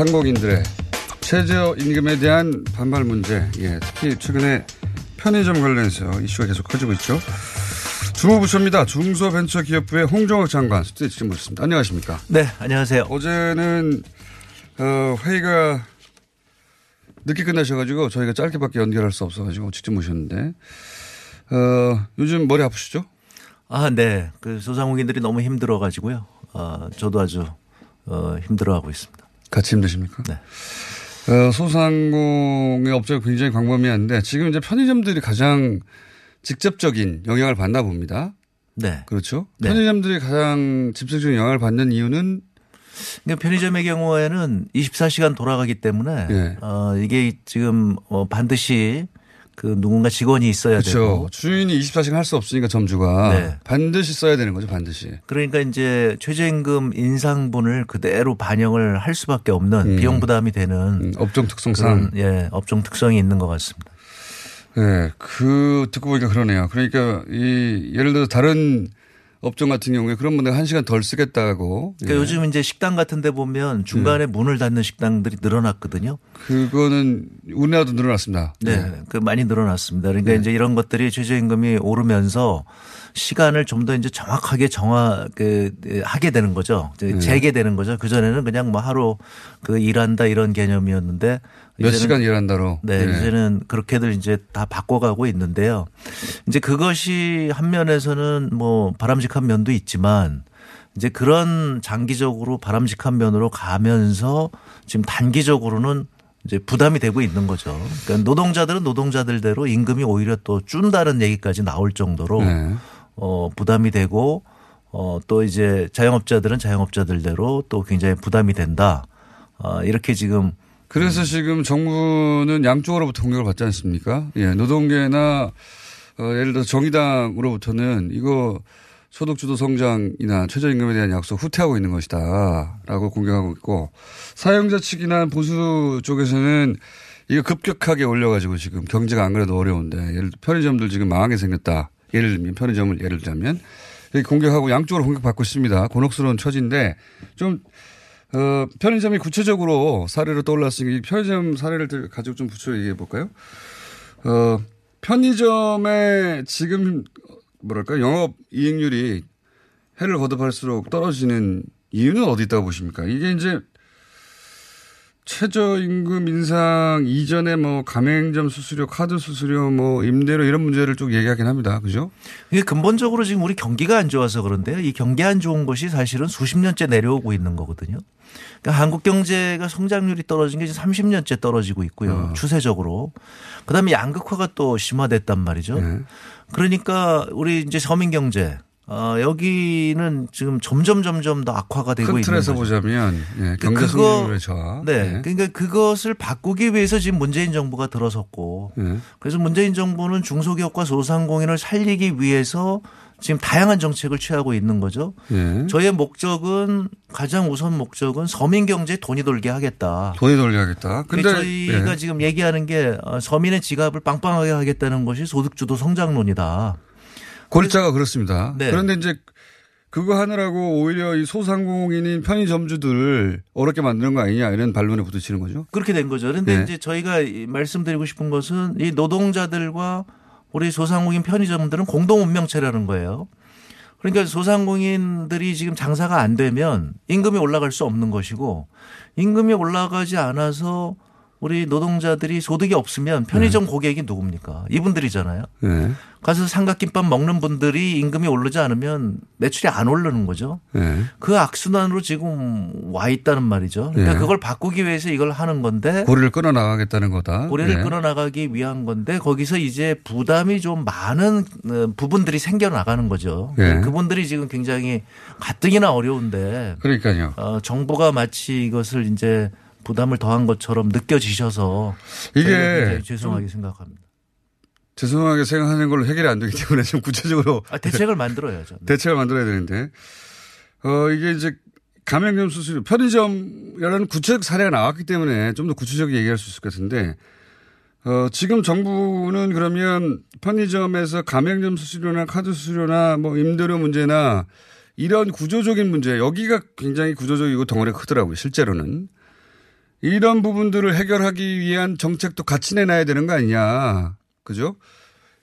Speaker 7: 소상공인들의 최저 임금에 대한 반발 문제, 예, 특히 최근에 편의점 관련해서 이슈가 계속 커지고 있죠. 주무부처입니다. 중소벤처기업부의 홍정욱 장관 스튜디오에 모셨습니다. 안녕하십니까?
Speaker 11: 네, 안녕하세요.
Speaker 7: 어제는 어, 회의가 늦게 끝나셔가지고 저희가 짧게밖에 연결할 수 없어가지고 직접 모셨는데 어, 요즘 머리 아프시죠?
Speaker 11: 아, 네. 그 소상공인들이 너무 힘들어가지고요. 어, 저도 아주 어, 힘들어하고 있습니다.
Speaker 7: 같이 힘드십니까?
Speaker 11: 네.
Speaker 7: 어, 소상공의 업체가 굉장히 광범위한데 지금 이제 편의점들이 가장 직접적인 영향을 받나 봅니다.
Speaker 11: 네.
Speaker 7: 그렇죠.
Speaker 11: 네.
Speaker 7: 편의점들이 가장 직접적인 영향을 받는 이유는
Speaker 11: 그러니까 편의점의 경우에는 24시간 돌아가기 때문에
Speaker 7: 네.
Speaker 11: 어, 이게 지금 어, 반드시 그 누군가 직원이 있어야
Speaker 7: 그렇죠.
Speaker 11: 되고
Speaker 7: 주인이 24시간 할 수 없으니까 점주가
Speaker 11: 네.
Speaker 7: 반드시 써야 되는 거죠. 반드시.
Speaker 11: 그러니까 이제 최저임금 인상분을 그대로 반영을 할 수밖에 없는
Speaker 7: 음.
Speaker 11: 비용 부담이 되는
Speaker 7: 업종 특성상
Speaker 11: 예 업종 특성이 있는 것 같습니다.
Speaker 7: 네, 그 듣고 보니까 그러네요. 그러니까 이 예를 들어 다른 업종 같은 경우에 그런 분들 한 시간 덜 쓰겠다고.
Speaker 11: 그러니까
Speaker 7: 예.
Speaker 11: 요즘 이제 식당 같은 데 보면 중간에 문을 닫는 식당들이 늘어났거든요.
Speaker 7: 그거는 우리나라도 늘어났습니다.
Speaker 11: 네, 그 많이 늘어났습니다. 그러니까
Speaker 7: 네.
Speaker 11: 이제 이런 것들이 최저임금이 오르면서 시간을 좀 더 이제 정확하게 정화 그 하게 되는 거죠.
Speaker 7: 네.
Speaker 11: 재개되는 거죠. 그 전에는 그냥 뭐 하루 그 일한다 이런 개념이었는데
Speaker 7: 몇 시간 일한다로.
Speaker 11: 네,
Speaker 7: 네.
Speaker 11: 이제는 그렇게들 이제 다 바꿔가고 있는데요. 이제 그것이 한 면에서는 뭐 바람직한 면도 있지만 이제 그런 장기적으로 바람직한 면으로 가면서 지금 단기적으로는 이제 부담이 되고 있는 거죠. 그러니까 노동자들은 노동자들대로 임금이 오히려 또 준다는 얘기까지 나올 정도로
Speaker 7: 네.
Speaker 11: 어 부담이 되고 어 또 이제 자영업자들은 자영업자들대로 또 굉장히 부담이 된다. 어 이렇게 지금
Speaker 7: 그래서 지금 정부는 양쪽으로부터 공격을 받지 않습니까? 예, 노동계나 어, 예를 들어 정의당으로부터는 이거 소득주도 성장이나 최저임금에 대한 약속 후퇴하고 있는 것이다 라고 공격하고 있고 사용자 측이나 보수 쪽에서는 이거 급격하게 올려가지고 지금 경제가 안 그래도 어려운데 예를 들어 편의점들 지금 망하게 생겼다. 예를 들면 편의점을 예를 들자면 공격하고 양쪽으로 공격받고 있습니다. 곤혹스러운 처지인데 좀 어, 편의점이 구체적으로 사례로 떠올랐으니 이 편의점 사례를 들- 가지고 좀 붙여 얘기해 볼까요? 어, 편의점의 지금 뭐랄까 영업 이익률이 해를 거듭할수록 떨어지는 이유는 어디 있다고 보십니까? 이게 이제 최저임금 인상 이전에 뭐 가맹점 수수료, 카드 수수료, 뭐 임대료 이런 문제를 쭉 얘기하긴 합니다. 그죠?
Speaker 11: 이게 근본적으로 지금 우리 경기가 안 좋아서 그런데요. 이 경기 안 좋은 것이 사실은 수십 년째 내려오고 있는 거거든요. 그러니까 한국 경제가 성장률이 떨어진 게 이제 30년째 떨어지고 있고요.
Speaker 7: 어.
Speaker 11: 추세적으로. 그다음에 양극화가 또 심화됐단 말이죠.
Speaker 7: 네.
Speaker 11: 그러니까 우리 이제 서민 경제 어, 여기는 지금 점점 점점 더 악화가 되고
Speaker 7: 큰
Speaker 11: 있는
Speaker 7: 틀에서. 보자면 예, 경제
Speaker 11: 그거-
Speaker 7: 성장률의 저하.
Speaker 11: 네.
Speaker 7: 예.
Speaker 11: 그러니까 그것을 바꾸기 위해서 지금 문재인 정부가 들어섰고
Speaker 7: 예.
Speaker 11: 그래서 문재인 정부는 중소기업과 소상공인을 살리기 위해서 지금 다양한 정책을 취하고 있는 거죠.
Speaker 7: 예.
Speaker 11: 저희의 목적은 가장 우선 목적은 서민 경제에 돈이 돌게 하겠다.
Speaker 7: 돈이 돌려야겠다. 근데
Speaker 11: 저희가
Speaker 7: 예.
Speaker 11: 지금 얘기하는 게 어, 서민의 지갑을 빵빵하게 하겠다는 것이 소득주도 성장론이다.
Speaker 7: 골자가 그렇습니다.
Speaker 11: 네.
Speaker 7: 그런데 이제 그거 하느라고 오히려 이 소상공인인 편의점주들을 어렵게 만드는 거 아니냐 이런 반론에 부딪히는 거죠.
Speaker 11: 그렇게 된 거죠. 그런데
Speaker 7: 네.
Speaker 11: 이제 저희가 이 말씀드리고 싶은 것은 이 노동자들과 우리 소상공인 편의점들은 공동 운명체라는 거예요. 그러니까 소상공인들이 지금 장사가 안 되면 임금이 올라갈 수 없는 것이고 임금이 올라가지 않아서 우리 노동자들이 소득이 없으면 편의점 고객이 누굽니까? 이분들이잖아요.
Speaker 7: 네.
Speaker 11: 가서 삼각김밥 먹는 분들이 임금이 오르지 않으면 매출이 안 오르는 거죠.
Speaker 7: 네.
Speaker 11: 그 악순환으로 지금 와 있다는 말이죠. 그러니까
Speaker 7: 네.
Speaker 11: 그걸 바꾸기 위해서 이걸 하는 건데
Speaker 7: 고리를 끊어 나가겠다는 거다.
Speaker 11: 고래를
Speaker 7: 네.
Speaker 11: 끌어나가기 위한 건데 거기서 이제 부담이 좀 많은 어, 부분들이 생겨 나가는 거죠.
Speaker 7: 네.
Speaker 11: 그분들이 지금 굉장히 가뜩이나 어려운데
Speaker 7: 그러니까요.
Speaker 11: 어, 정부가 마치 이것을 이제 부담을 더한 것처럼 느껴지셔서
Speaker 7: 이게
Speaker 11: 죄송하게 생각합니다.
Speaker 7: 죄송하게 생각하는 걸로 해결이 안 되기 때문에 좀 구체적으로
Speaker 11: 아, 대책을 만들어야죠. 네.
Speaker 7: 대책을 만들어야 되는데 어 이게 이제 가맹점 수수료 편의점이라는 구체적 사례가 나왔기 때문에 좀 더 구체적으로 얘기할 수 있을 것 같은데 어 지금 정부는 그러면 편의점에서 가맹점 수수료나 카드 수수료나 뭐 임대료 문제나 이런 구조적인 문제 여기가 굉장히 구조적이고 덩어리가 크더라고요 실제로는 이런 부분들을 해결하기 위한 정책도 같이 내놔야 되는 거 아니냐 그죠?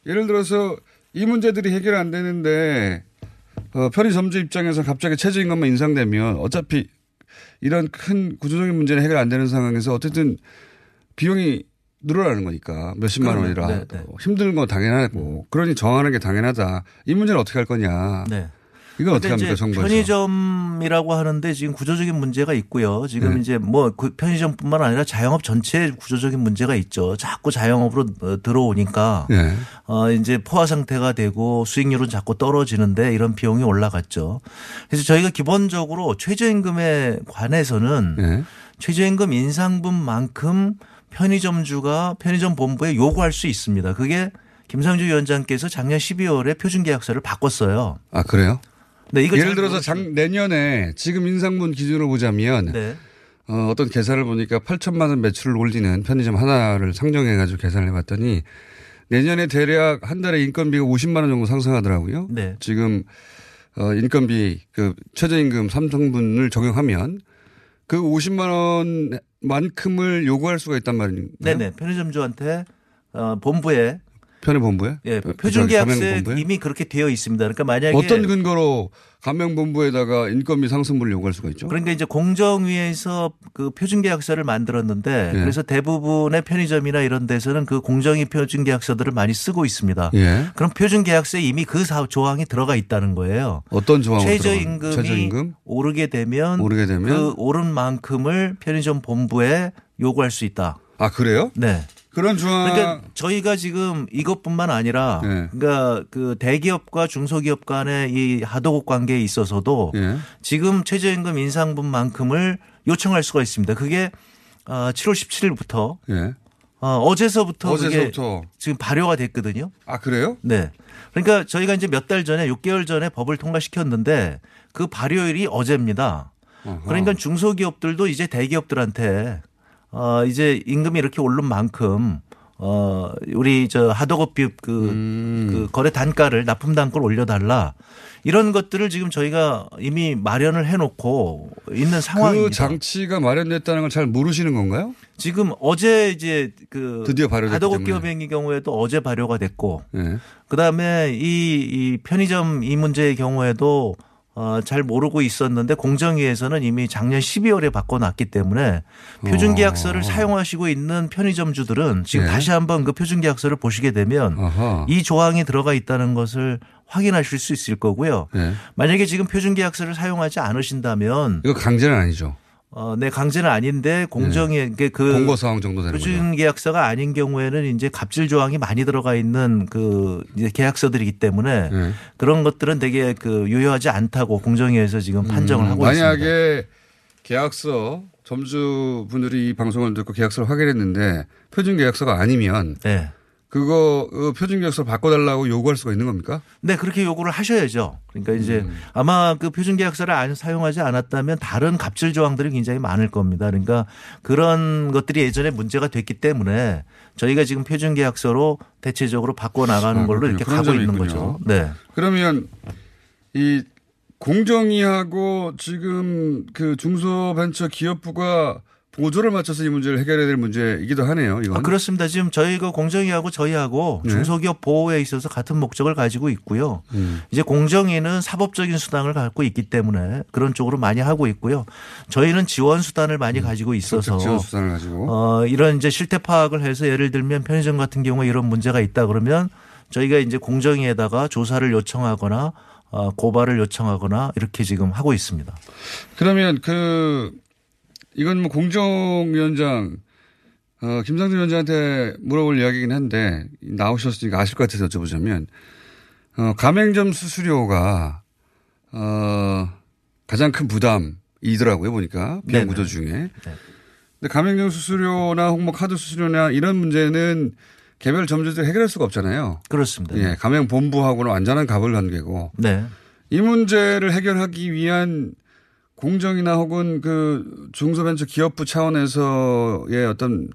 Speaker 7: 예를 들어서 이 문제들이 해결 안 되는데 어, 편의점주 입장에서 갑자기 최저임금만 인상되면 어차피 이런 큰 구조적인 문제는 해결 안 되는 상황에서 어쨌든 비용이 늘어나는 거니까 몇십만
Speaker 11: 그럼요.
Speaker 7: 원이라
Speaker 11: 네, 네.
Speaker 7: 힘든 건 당연하고 그러니 정하는 게 당연하다. 이 문제는 어떻게 할 거냐.
Speaker 11: 네.
Speaker 7: 이건 어떻게 합니까 정부에서.
Speaker 11: 편의점이라고 하는데 지금 구조적인 문제가 있고요. 지금
Speaker 7: 네.
Speaker 11: 이제 뭐 그 편의점뿐만 아니라 자영업 전체에 구조적인 문제가 있죠. 자꾸 자영업으로 어, 들어오니까
Speaker 7: 네.
Speaker 11: 어 이제 포화 상태가 되고 수익률은 자꾸 떨어지는데 이런 비용이 올라갔죠. 그래서 저희가 기본적으로 최저임금에 관해서는
Speaker 7: 네.
Speaker 11: 최저임금 인상분만큼 편의점주가 편의점 본부에 요구할 수 있습니다. 그게 김상주 위원장께서 작년 12월에 표준계약서를 바꿨어요.
Speaker 7: 아 그래요?
Speaker 11: 네, 이거
Speaker 7: 예를
Speaker 11: 잘
Speaker 7: 들어서 작, 내년에 지금 인상분 기준으로 보자면
Speaker 11: 네.
Speaker 7: 어, 어떤 계산을 보니까 8천만 원 매출을 올리는 편의점 하나를 상정해 가지고 계산을 해봤더니 내년에 대략 한 달에 인건비가 50만 원 정도 상승하더라고요.
Speaker 11: 네.
Speaker 7: 지금 어, 인건비 그 최저임금 3성분을 적용하면 그 50만 원만큼을 요구할 수가 있단 말인가요?
Speaker 11: 네네. 편의점주한테 어, 본부에
Speaker 7: 편의본부에?
Speaker 11: 예,
Speaker 7: 어,
Speaker 11: 표준계약서에? 이미 그렇게 되어 있습니다. 그러니까 만약에
Speaker 7: 어떤 근거로 가맹본부에다가 인건비 상승분을 요구할 수가 있죠?
Speaker 11: 그러니까 이제 공정위에서 그 표준계약서를 만들었는데
Speaker 7: 예.
Speaker 11: 그래서 대부분의 편의점이나 이런 데서는 그 공정위 표준계약서들을 많이 쓰고 있습니다.
Speaker 7: 예.
Speaker 11: 그럼 표준계약서에 이미 그 사- 조항이 들어가 있다는 거예요.
Speaker 7: 어떤 조항으로
Speaker 11: 최저임금이
Speaker 7: 최저임금?
Speaker 11: 오르게 되면
Speaker 7: 오르게 되면?
Speaker 11: 그 오른 만큼을 편의점 본부에 요구할 수 있다.
Speaker 7: 아 그래요?
Speaker 11: 네.
Speaker 7: 그런 조항
Speaker 11: 그러니까 저희가 지금 이것뿐만 아니라
Speaker 7: 네.
Speaker 11: 그러니까 그 대기업과 중소기업 간의 이 하도급 관계에 있어서도
Speaker 7: 예.
Speaker 11: 지금 최저임금 인상분만큼을 요청할 수가 있습니다. 그게 어 7월 17일부터
Speaker 7: 예.
Speaker 11: 어 어제서부터 그게
Speaker 7: 어제서부터
Speaker 11: 지금 발효가 됐거든요.
Speaker 7: 아 그래요?
Speaker 11: 네. 그러니까 저희가 이제 몇 달 전에 6개월 전에 법을 통과시켰는데 그 발효일이 어제입니다. 그러니까 중소기업들도 이제 대기업들한테 어 이제 임금이 이렇게 오른 만큼 어 우리 저 하도급비 그,
Speaker 7: 음.
Speaker 11: 그 거래 단가를 납품 단가를 올려달라 이런 것들을 지금 저희가 이미 마련을 해놓고 있는 상황입니다.
Speaker 7: 그 장치가 마련됐다는 걸 잘 모르시는 건가요?
Speaker 11: 지금 어제 이제 그
Speaker 7: 드디어 발효됐기
Speaker 11: 하도급
Speaker 7: 때문에.
Speaker 11: 기업행위 경우에도 어제 발효가 됐고
Speaker 7: 예.
Speaker 11: 그다음에 이, 이 편의점 이 문제의 경우에도 어, 잘 모르고 있었는데 공정위에서는 이미 작년 12월에 바꿔놨기 때문에 표준계약서를 사용하시고 있는 편의점주들은 지금
Speaker 7: 네.
Speaker 11: 다시 한번 그 표준계약서를 보시게 되면 이 조항이 들어가 있다는 것을 확인하실 수 있을 거고요.
Speaker 7: 네.
Speaker 11: 만약에 지금 표준계약서를 사용하지 않으신다면
Speaker 7: 이거 강제는 아니죠.
Speaker 11: 어, 네, 강제는 아닌데 공정의 그
Speaker 7: 공고 사항 정도 되는.
Speaker 11: 표준 계약서가 아닌 경우에는 이제 갑질 조항이 많이 들어가 있는 그 이제 계약서들이기 때문에
Speaker 7: 네.
Speaker 11: 그런 것들은 되게 그 유효하지 않다고 공정위에서 지금 판정을
Speaker 7: 음,
Speaker 11: 하고 있습니다.
Speaker 7: 만약에 계약서 점주분들이 이 방송을 듣고 계약서를 확인했는데 표준 계약서가 아니면
Speaker 11: 네.
Speaker 7: 그거 그 표준 계약서 바꿔달라고 요구할 수가 있는 겁니까?
Speaker 11: 네, 그렇게 요구를 하셔야죠. 그러니까 이제
Speaker 7: 음.
Speaker 11: 아마 그 표준 계약서를 안 사용하지 않았다면 다른 갑질 조항들이 굉장히 많을 겁니다. 그러니까 그런 것들이 예전에 문제가 됐기 때문에 저희가 지금 표준 계약서로 대체적으로 바꿔 나가는
Speaker 7: 아,
Speaker 11: 걸로. 이렇게 가고 있는
Speaker 7: 있군요.
Speaker 11: 거죠. 네.
Speaker 7: 그러면 이 공정위하고 지금 그 중소벤처기업부가 보조를 맞춰서 이 문제를 해결해야 될 문제이기도 하네요. 이건.
Speaker 11: 아, 그렇습니다. 지금 저희가 공정위하고 저희하고
Speaker 7: 네.
Speaker 11: 중소기업 보호에 있어서 같은 목적을 가지고 있고요.
Speaker 7: 음.
Speaker 11: 이제 공정위는 사법적인 수단을 갖고 있기 때문에 그런 쪽으로 많이 하고 있고요. 저희는 지원 수단을 많이 가지고 있어서
Speaker 7: 음. 지원 수단을 가지고.
Speaker 11: 어, 이런 이제 실태 파악을 해서 예를 들면 편의점 같은 경우에 이런 문제가 있다 그러면 저희가 이제 공정위에다가 조사를 요청하거나 어, 고발을 요청하거나 이렇게 지금 하고 있습니다.
Speaker 7: 그러면 그 이건 뭐 공정위원장 어, 김상준 위원장한테 물어볼 이야기긴 한데 나오셨으니까 아실 것 같아서 여쭤보자면 어, 가맹점 수수료가 어, 가장 큰 부담이더라고요 보니까 비용. 구조 중에. 근데 가맹점 수수료나 혹은 뭐 카드 수수료나 이런 문제는 개별 점주들이 해결할 수가 없잖아요.
Speaker 11: 그렇습니다.
Speaker 7: 예, 가맹 본부하고는 완전한 갑을 관계고.
Speaker 11: 네.
Speaker 7: 이 문제를 해결하기 위한 공정이나 혹은 그 중소벤처 기업부 차원에서의 어떤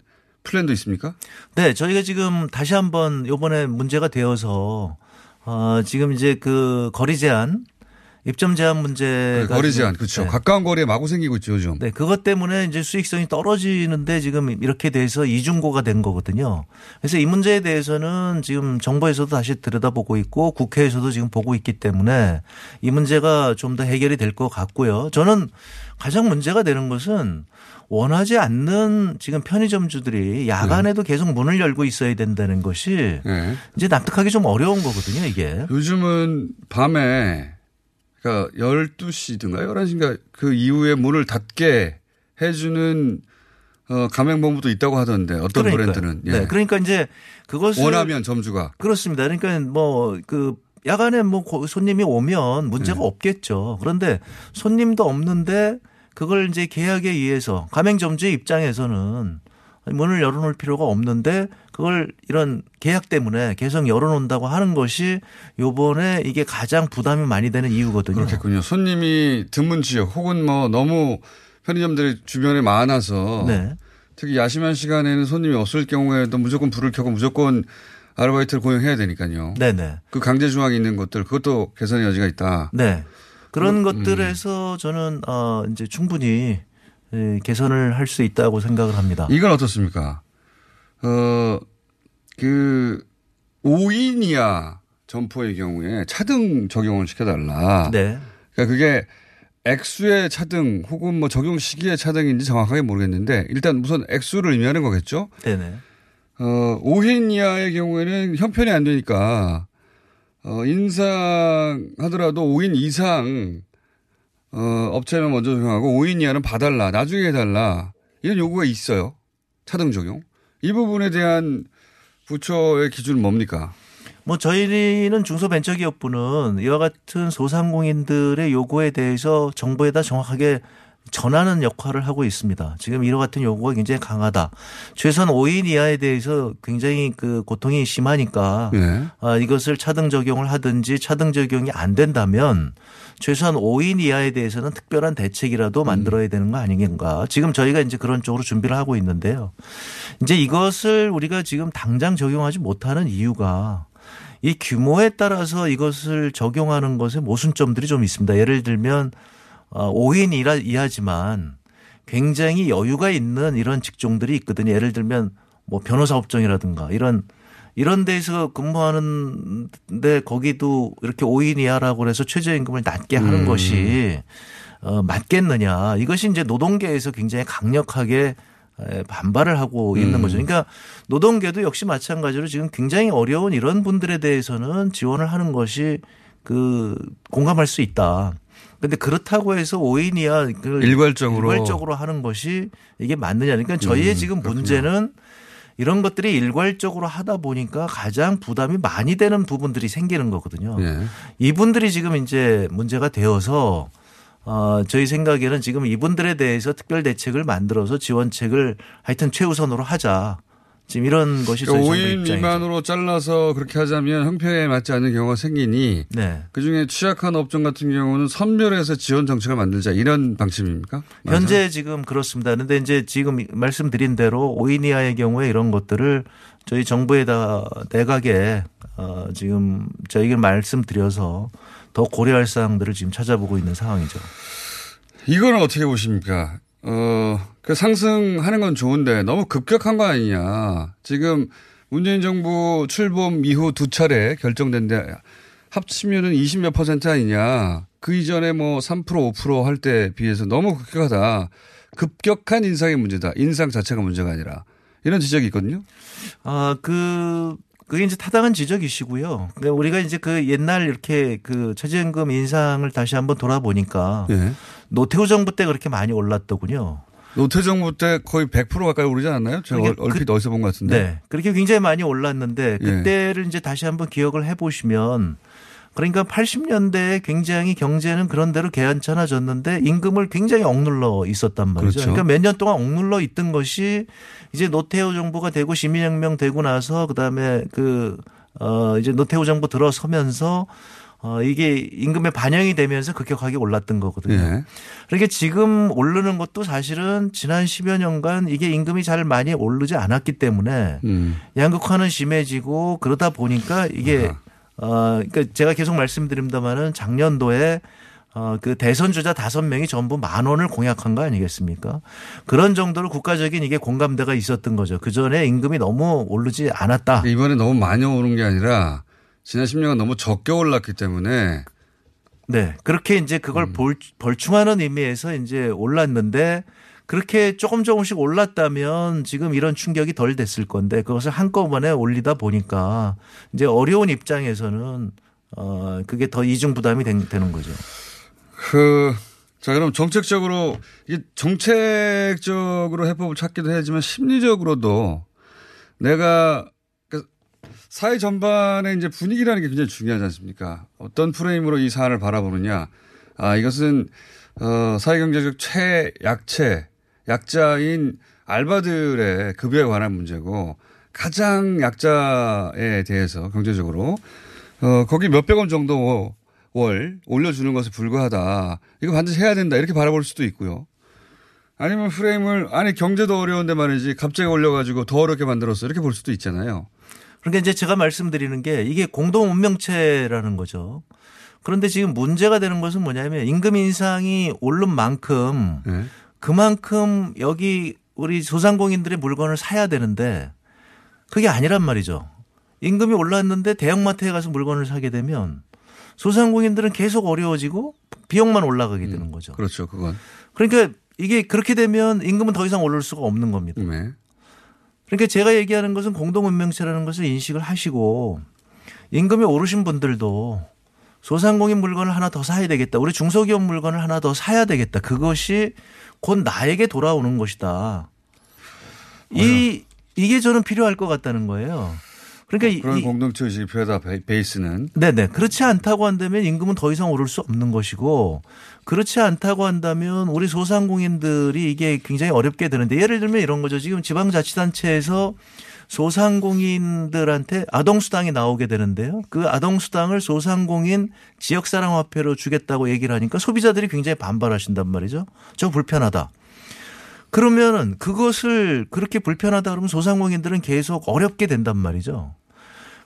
Speaker 7: 플랜도 있습니까?
Speaker 11: 네, 저희가 지금 다시 한번 요번에 문제가 되어서 어, 지금 이제 그 거리 제한 입점 제한 문제가
Speaker 7: 거리
Speaker 11: 지금-
Speaker 7: 제한, 그렇죠.
Speaker 11: 네.
Speaker 7: 가까운 거리에 마구 생기고 있죠, 요즘.
Speaker 11: 네, 그것 때문에 이제 수익성이 떨어지는데 지금 이렇게 돼서 이중고가 된 거거든요. 그래서 이 문제에 대해서는 지금 정부에서도 다시 들여다보고 있고 국회에서도 지금 보고 있기 때문에 이 문제가 좀 더 해결이 될 것 같고요. 저는 가장 문제가 되는 것은 원하지 않는 지금 편의점주들이 야간에도 계속 문을 열고 있어야 된다는 것이
Speaker 7: 네.
Speaker 11: 이제 납득하기 좀 어려운 거거든요, 이게.
Speaker 7: 요즘은 밤에 그러니까 12시든가 11시인가 그 이후에 문을 닫게 해주는 어, 가맹본부도 있다고 하던데 어떤
Speaker 11: 그러니까요.
Speaker 7: 브랜드는. 예.
Speaker 11: 네, 그러니까 이제 그것을
Speaker 7: 원하면 점주가.
Speaker 11: 그렇습니다. 그러니까 뭐 그 야간에 뭐 고- 손님이 오면 문제가
Speaker 7: 네.
Speaker 11: 없겠죠. 그런데 손님도 없는데 그걸 이제 계약에 의해서 가맹점주의 입장에서는 문을 열어놓을 필요가 없는데 그걸 이런 계약 때문에 계속 열어놓는다고 하는 것이 요번에 이게 가장 부담이 많이 되는 이유거든요.
Speaker 7: 그렇겠군요. 손님이 드문 지역 혹은 뭐 너무 편의점들이 주변에 많아서
Speaker 11: 네.
Speaker 7: 특히 야심한 시간에는 손님이 없을 경우에도 무조건 불을 켜고 무조건 아르바이트를 고용해야 되니까요.
Speaker 11: 네네.
Speaker 7: 그 강제 조항이 있는 것들 그것도 개선의 여지가 있다.
Speaker 11: 네. 그런
Speaker 7: 음.
Speaker 11: 것들에서 저는 어 이제 충분히 예, 개선을 할 수 있다고 생각을 합니다.
Speaker 7: 이건 어떻습니까? 어, 그 5인 이하 점포의 경우에 차등 적용을 시켜달라.
Speaker 11: 네.
Speaker 7: 그러니까 그게 액수의 차등 혹은 뭐 적용 시기의 차등인지 정확하게 모르겠는데 일단 우선 액수를 의미하는 거겠죠.
Speaker 11: 네네.
Speaker 7: 어, 5인 이하의 경우에는 형편이 안 되니까 어, 인상하더라도 5인 이상 어, 업체는 먼저 적용하고 5인 이하는 봐달라. 나중에 해달라. 이런 요구가 있어요. 차등 적용. 이 부분에 대한 부처의 기준은 뭡니까?
Speaker 11: 뭐 저희는 중소벤처기업부는 이와 같은 소상공인들의 요구에 대해서 정부에다 정확하게 전하는 역할을 하고 있습니다. 지금 이와 같은 요구가 굉장히 강하다. 최소한 5인 이하에 대해서 굉장히 그 고통이 심하니까
Speaker 7: 네.
Speaker 11: 아, 이것을 차등 적용을 하든지 차등 적용이 안 된다면 최소한 5인 이하에 대해서는 특별한 대책이라도 만들어야 되는 거 아닌가. 지금 저희가 이제 그런 쪽으로 준비를 하고 있는데요. 이제 이것을 우리가 지금 당장 적용하지 못하는 이유가 이 규모에 따라서 이것을 적용하는 것에 모순점들이 좀 있습니다. 예를 들면 어, 5인 이하- 이하지만 굉장히 여유가 있는 이런 직종들이 있거든요. 예를 들면 뭐 변호사 업종이라든가 이런 이런 데서 근무하는데 거기도 이렇게 5인 이하라고 해서 최저임금을 낮게 하는
Speaker 7: 음.
Speaker 11: 것이 어, 맞겠느냐. 이것이 이제 노동계에서 굉장히 강력하게 에, 반발을 하고 있는
Speaker 7: 음.
Speaker 11: 거죠. 그러니까 노동계도 역시 마찬가지로 지금 굉장히 어려운 이런 분들에 대해서는 지원을 하는 것이 그 공감할 수 있다. 근데 그렇다고 해서 5인 이하 그
Speaker 7: 일괄적으로.
Speaker 11: 일괄적으로 하는 것이 이게 맞느냐. 그러니까 저희의
Speaker 7: 음,
Speaker 11: 지금. 문제는 이런 것들이 일괄적으로 하다 보니까 가장 부담이 많이 되는 부분들이 생기는 거거든요.
Speaker 7: 예.
Speaker 11: 이분들이 지금 이제 문제가 되어서 어, 저희 생각에는 지금 이분들에 대해서 특별 대책을 만들어서 지원책을 하여튼 최우선으로 하자. 지금 이런 것이 저희
Speaker 7: 그러니까
Speaker 11: 정부
Speaker 7: 5인
Speaker 11: 입장이죠.
Speaker 7: 미만으로 잘라서 그렇게 하자면 형평에 맞지 않는 경우가 생기니
Speaker 11: 네.
Speaker 7: 그중에 취약한 업종 같은 경우는 선별해서 지원 정책을 만들자 이런 방침입니까?
Speaker 11: 현재 지금 그렇습니다. 그런데 이제 지금 말씀드린 대로 5인 이하의 경우에 이런 것들을 저희 정부에다 내각에 어, 지금 저희가 말씀드려서 더 고려할 사항들을 지금 찾아보고 있는 상황이죠.
Speaker 7: 이거는 어떻게 보십니까? 어, 그 상승하는 건 좋은데 너무 급격한 거 아니냐. 지금 문재인 정부 출범 이후 두 차례 결정된데 합치면은 20몇 퍼센트 아니냐. 그 이전에 뭐 3% 5%할 때 비해서 너무 급격하다. 급격한 인상의 문제다. 인상 자체가 문제가 아니라. 이런 지적이 있거든요.
Speaker 11: 아, 그, 그게 이제 타당한 지적이시고요. 근데 우리가 이제 그 옛날 이렇게 그 최저임금 인상을 다시 한번 돌아보니까
Speaker 7: 예.
Speaker 11: 노태우 정부 때 그렇게 많이 올랐더군요.
Speaker 7: 노태 정부 때 거의 100% 가까이 오르지 않았나요? 제가
Speaker 11: 그러니까
Speaker 7: 얼핏 어디서 본 것 같은데.
Speaker 11: 네. 그렇게 굉장히 많이 올랐는데
Speaker 7: 예.
Speaker 11: 그때를 이제 다시 한번 기억을 해 보시면 그러니까 80년대에 굉장히 경제는 그런 대로 개안찮아졌는데 임금을 굉장히 억눌러 있었단 말이죠.
Speaker 7: 그렇죠.
Speaker 11: 그러니까 몇 년 동안 억눌러 있던 것이 이제 노태우 정부가 되고 시민혁명 되고 나서 그다음에 그, 어, 이제 노태우 정부 들어서면서 어, 이게 임금에 반영이 되면서 급격하게 올랐던 거거든요.
Speaker 7: 예.
Speaker 11: 그러니까 지금 오르는 것도 사실은 지난 10여 년간 이게 임금이 잘 많이 오르지 않았기 때문에
Speaker 7: 음.
Speaker 11: 양극화는 심해지고 그러다 보니까 이게 어 그러니까 제가 계속 말씀드립니다마는 작년도에 어 그 대선 주자 다섯 명이 전부 만 원을 공약한 거 아니겠습니까? 그런 정도로 국가적인 이게 공감대가 있었던 거죠. 그 전에 임금이 너무 오르지 않았다.
Speaker 7: 이번에 너무 많이 오른 게 아니라 지난 10년간 너무 적게 올랐기 때문에
Speaker 11: 네. 그렇게 이제 그걸
Speaker 7: 음.
Speaker 11: 볼, 벌충하는 의미에서 이제 올랐는데 그렇게 조금 조금씩 올랐다면 지금 이런 충격이 덜 됐을 건데 그것을 한꺼번에 올리다 보니까 이제 어려운 입장에서는 어, 그게 더 이중 부담이 된- 되는 거죠.
Speaker 7: 그, 자, 그럼 정책적으로, 이게 정책적으로 해법을 찾기도 해야지만 심리적으로도 내가 그 사회 전반의 이제 분위기라는 게 굉장히 중요하지 않습니까? 어떤 프레임으로 이 사안을 바라보느냐. 아, 이것은, 어, 사회경제적 최약체, 약자인 알바들의 급여에 관한 문제고 가장 약자에 대해서 경제적으로 어, 거기 몇백 원 정도 월 올려주는 것에 불과하다. 이거 반드시 해야 된다. 이렇게 바라볼 수도 있고요. 아니면 프레임을, 아니, 경제도 어려운데 말이지. 갑자기 올려가지고 더 어렵게 만들었어. 이렇게 볼 수도 있잖아요.
Speaker 11: 그러니까 이제 제가 말씀드리는 게 이게 공동 운명체라는 거죠. 그런데 지금 문제가 되는 것은 뭐냐면 임금 인상이 오른 만큼
Speaker 7: 네.
Speaker 11: 그만큼 여기 우리 소상공인들의 물건을 사야 되는데 그게 아니란 말이죠. 임금이 올랐는데 대형마트에 가서 물건을 사게 되면 소상공인들은 계속 어려워지고 비용만 올라가게 되는 거죠.
Speaker 7: 그렇죠. 그건.
Speaker 11: 그러니까 이게 그렇게 되면 임금은 더 이상 오를 수가 없는 겁니다.
Speaker 7: 네.
Speaker 11: 그러니까 제가 얘기하는 것은 공동운명체라는 것을 인식을 하시고 임금이 오르신 분들도 소상공인 물건을 하나 더 사야 되겠다. 우리 중소기업 물건을 하나 더 사야 되겠다. 그것이 곧 나에게 돌아오는 것이다. 이 이게 저는 필요할 것 같다는 거예요. 그러니까 이-
Speaker 7: 그런
Speaker 11: 이-
Speaker 7: 공동체 의식이 필요하다. 베- 베이스는.
Speaker 11: 네네. 그렇지 않다고 한다면 임금은 더 이상 오를 수 없는 것이고 그렇지 않다고 한다면 우리 소상공인들이 이게 굉장히 어렵게 되는데 예를 들면 이런 거죠. 지금 지방자치단체에서 소상공인들한테 아동수당이 나오게 되는데요. 그 아동수당을 소상공인 지역사랑화폐로 주겠다고 얘기를 하니까 소비자들이 굉장히 반발하신단 말이죠. 저 불편하다. 그러면은 그것을 그렇게 불편하다 그러면 소상공인들은 계속 어렵게 된단 말이죠.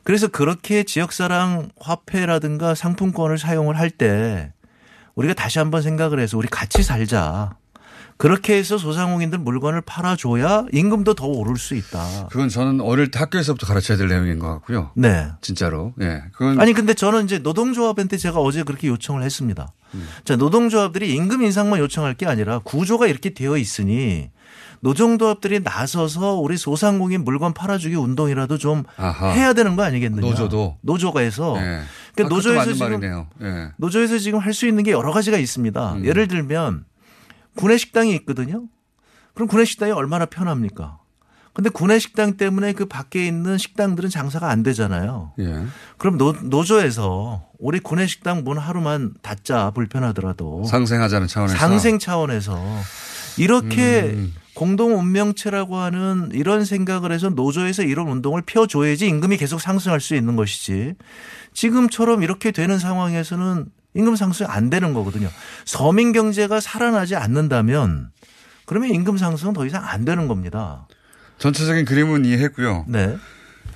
Speaker 11: 그래서 그렇게 지역사랑 화폐라든가 상품권을 사용을 할 때 우리가 다시 한번 생각을 해서 우리 같이 살자. 그렇게 해서 소상공인들 물건을 팔아줘야 임금도 더 오를 수 있다.
Speaker 7: 그건 저는 어릴 때 학교에서부터 가르쳐야 될 내용인 것 같고요.
Speaker 11: 네.
Speaker 7: 진짜로. 예. 그건
Speaker 11: 아니 근데 저는 이제 노동조합한테 제가 어제 그렇게 요청을 했습니다. 자 노동조합들이 임금 인상만 요청할 게 아니라 구조가 이렇게 되어 있으니 노동조합들이 나서서 우리 소상공인 물건 팔아주기 운동이라도 좀
Speaker 7: 아하.
Speaker 11: 해야 되는 거 아니겠느냐.
Speaker 7: 노조도.
Speaker 11: 노조가 해서.
Speaker 7: 예.
Speaker 11: 그러니까 노조에서 지금.
Speaker 7: 예.
Speaker 11: 노조에서 지금 할 수 있는 게 여러 가지가 있습니다.
Speaker 7: 음.
Speaker 11: 예를 들면 구내식당이 있거든요. 그럼 구내식당이 얼마나 편합니까? 근데 구내식당 때문에 그 밖에 있는 식당들은 장사가 안 되잖아요.
Speaker 7: 예.
Speaker 11: 그럼 노, 노조에서 우리 구내식당 문 하루만 닫자 불편하더라도
Speaker 7: 상생하자는 차원에서.
Speaker 11: 상생 차원에서 이렇게
Speaker 7: 음.
Speaker 11: 공동 운명체라고 하는 이런 생각을 해서 노조에서 이런 운동을 펴줘야지 임금이 계속 상승할 수 있는 것이지 지금처럼 이렇게 되는 상황에서는 임금 상승이 안 되는 거거든요. 서민 경제가 살아나지 않는다면 그러면 임금 상승은 더 이상 안 되는 겁니다.
Speaker 7: 전체적인 그림은 이해했고요.
Speaker 11: 네.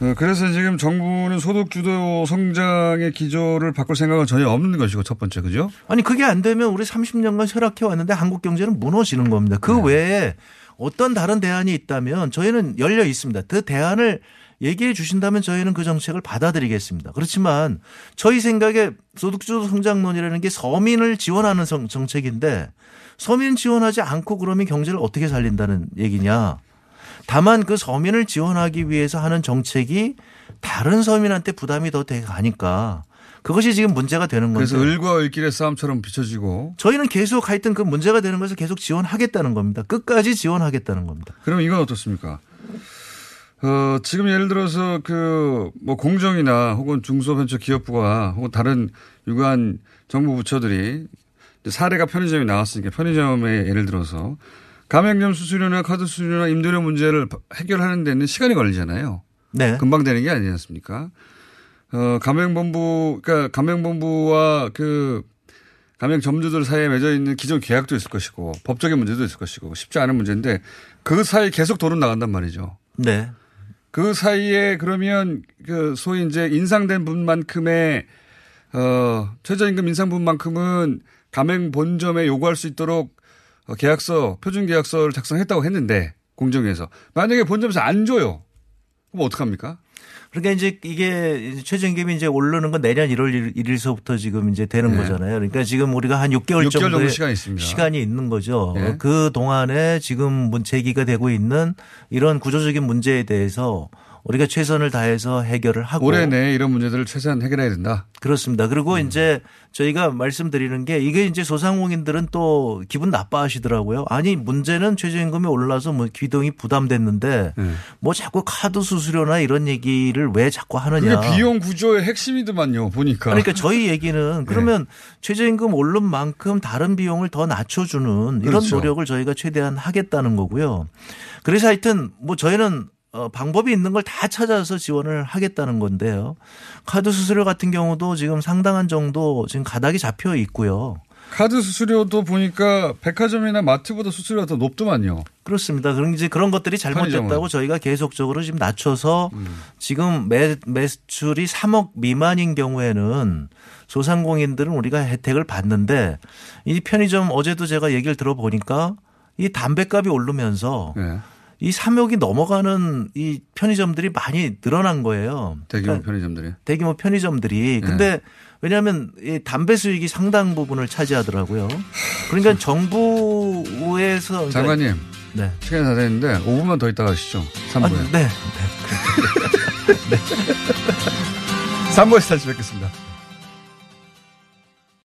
Speaker 7: 어, 그래서 지금 정부는 소득 주도 성장의 기조를 바꿀 생각은 전혀 없는 것이고 첫 번째 그죠?
Speaker 11: 아니 그게 안 되면 우리 30년간 쇠락해 왔는데 한국 경제는 무너지는 겁니다. 그
Speaker 7: 네.
Speaker 11: 외에 어떤 다른 대안이 있다면 저희는 열려 있습니다. 그 대안을 얘기해 주신다면 저희는 그 정책을 받아들이겠습니다. 그렇지만 저희 생각에 소득주도 성장론이라는 게 서민을 지원하는 성- 정책인데 서민 지원하지 않고 그러면 경제를 어떻게 살린다는 얘기냐. 다만 그 서민을 지원하기 위해서 하는 정책이 다른 서민한테 부담이 더 되게 가니까 그것이 지금 문제가 되는 건데.
Speaker 7: 그래서 을과 을길의 싸움처럼 비춰지고
Speaker 11: 저희는 계속 하여튼 그 문제가 되는 것을 계속 지원하겠다는 겁니다. 끝까지 지원하겠다는 겁니다.
Speaker 7: 그럼 이건 어떻습니까? 어, 지금 예를 들어서 그 뭐 공정이나 혹은 중소벤처기업부가 혹은 다른 유관 정부 부처들이 사례가 편의점이 나왔으니까 편의점에 예를 들어서 가맹점 수수료나 카드 수수료나 임대료 문제를 해결하는 데는 시간이 걸리잖아요.
Speaker 11: 네.
Speaker 7: 금방 되는 게 아니지 않습니까? 어, 가맹본부, 그러니까 가맹본부와 그 가맹점주들 사이에 맺어 있는 기존 계약도 있을 것이고 법적인 문제도 있을 것이고 쉽지 않은 문제인데 그 사이 계속 돈은 나간단 말이죠.
Speaker 11: 네.
Speaker 7: 그 사이에 그러면 그 소위 이제 인상된 분만큼의 어 최저임금 인상 분만큼은 가맹 본점에 요구할 수 있도록 어, 계약서 표준 계약서를 작성했다고 했는데 공정위에서 만약에 본점에서 안 줘요. 그럼 어떡합니까?
Speaker 11: 그러니까 이제 이게 최저임금이 이제 오르는 건 내년 1월 1일서부터 지금 이제 되는
Speaker 7: 네.
Speaker 11: 거잖아요. 그러니까 지금 우리가 한 6개월,
Speaker 7: 6개월 정도 시간이 있습니다.
Speaker 11: 시간이 있는 거죠.
Speaker 7: 네.
Speaker 11: 그 동안에 지금 문- 제기가 되고 있는 이런 구조적인 문제에 대해서 우리가 최선을 다해서 해결을 하고
Speaker 7: 올해 내에 이런 문제들을 최대한 해결해야 된다.
Speaker 11: 그렇습니다. 그리고
Speaker 7: 음.
Speaker 11: 이제 저희가 말씀드리는 게 이게 이제 소상공인들은 또 기분 나빠하시더라고요. 아니 문제는 최저임금이 올라서 뭐 비동이 부담됐는데
Speaker 7: 네.
Speaker 11: 뭐 자꾸 카드 수수료나 이런 얘기를 왜 자꾸 하느냐.
Speaker 7: 그게 비용 구조의 핵심이더만요. 보니까.
Speaker 11: 그러니까 저희
Speaker 7: 네.
Speaker 11: 얘기는 그러면 최저임금 오른 만큼 다른 비용을 더 낮춰주는 이런
Speaker 7: 그렇죠.
Speaker 11: 노력을 저희가 최대한 하겠다는 거고요. 그래서 하여튼 뭐 저희는 어, 방법이 있는 걸 다 찾아서 지원을 하겠다는 건데요. 카드 수수료 같은 경우도 지금 상당한 정도 지금 가닥이 잡혀 있고요.
Speaker 7: 카드 수수료도 보니까 백화점이나 마트보다 수수료가 더 높더만요.
Speaker 11: 그렇습니다. 그런 이제 그런 것들이 잘못됐다고
Speaker 7: 편의점은.
Speaker 11: 저희가 계속적으로 지금 낮춰서 지금 매, 매출이 3억 미만인 경우에는 소상공인들은 우리가 혜택을 받는데 이 편의점 어제도 제가 얘기를 들어보니까 이 담배값이 오르면서
Speaker 7: 네.
Speaker 11: 이 3억이 넘어가는 이 편의점들이 많이 늘어난 거예요.
Speaker 7: 대규모
Speaker 11: 그러니까
Speaker 7: 편의점들이.
Speaker 11: 대규모 편의점들이. 근데
Speaker 7: 네.
Speaker 11: 왜냐하면 이 담배 수익이 상당 부분을 차지하더라고요. 그러니까 정부에서 그러니까
Speaker 7: 장관님.
Speaker 11: 네.
Speaker 7: 시간이 다 됐는데 5분만 더 있다 가시죠. 3부에.
Speaker 11: 아, 네. 네.
Speaker 7: 3부에서 다시 뵙겠습니다.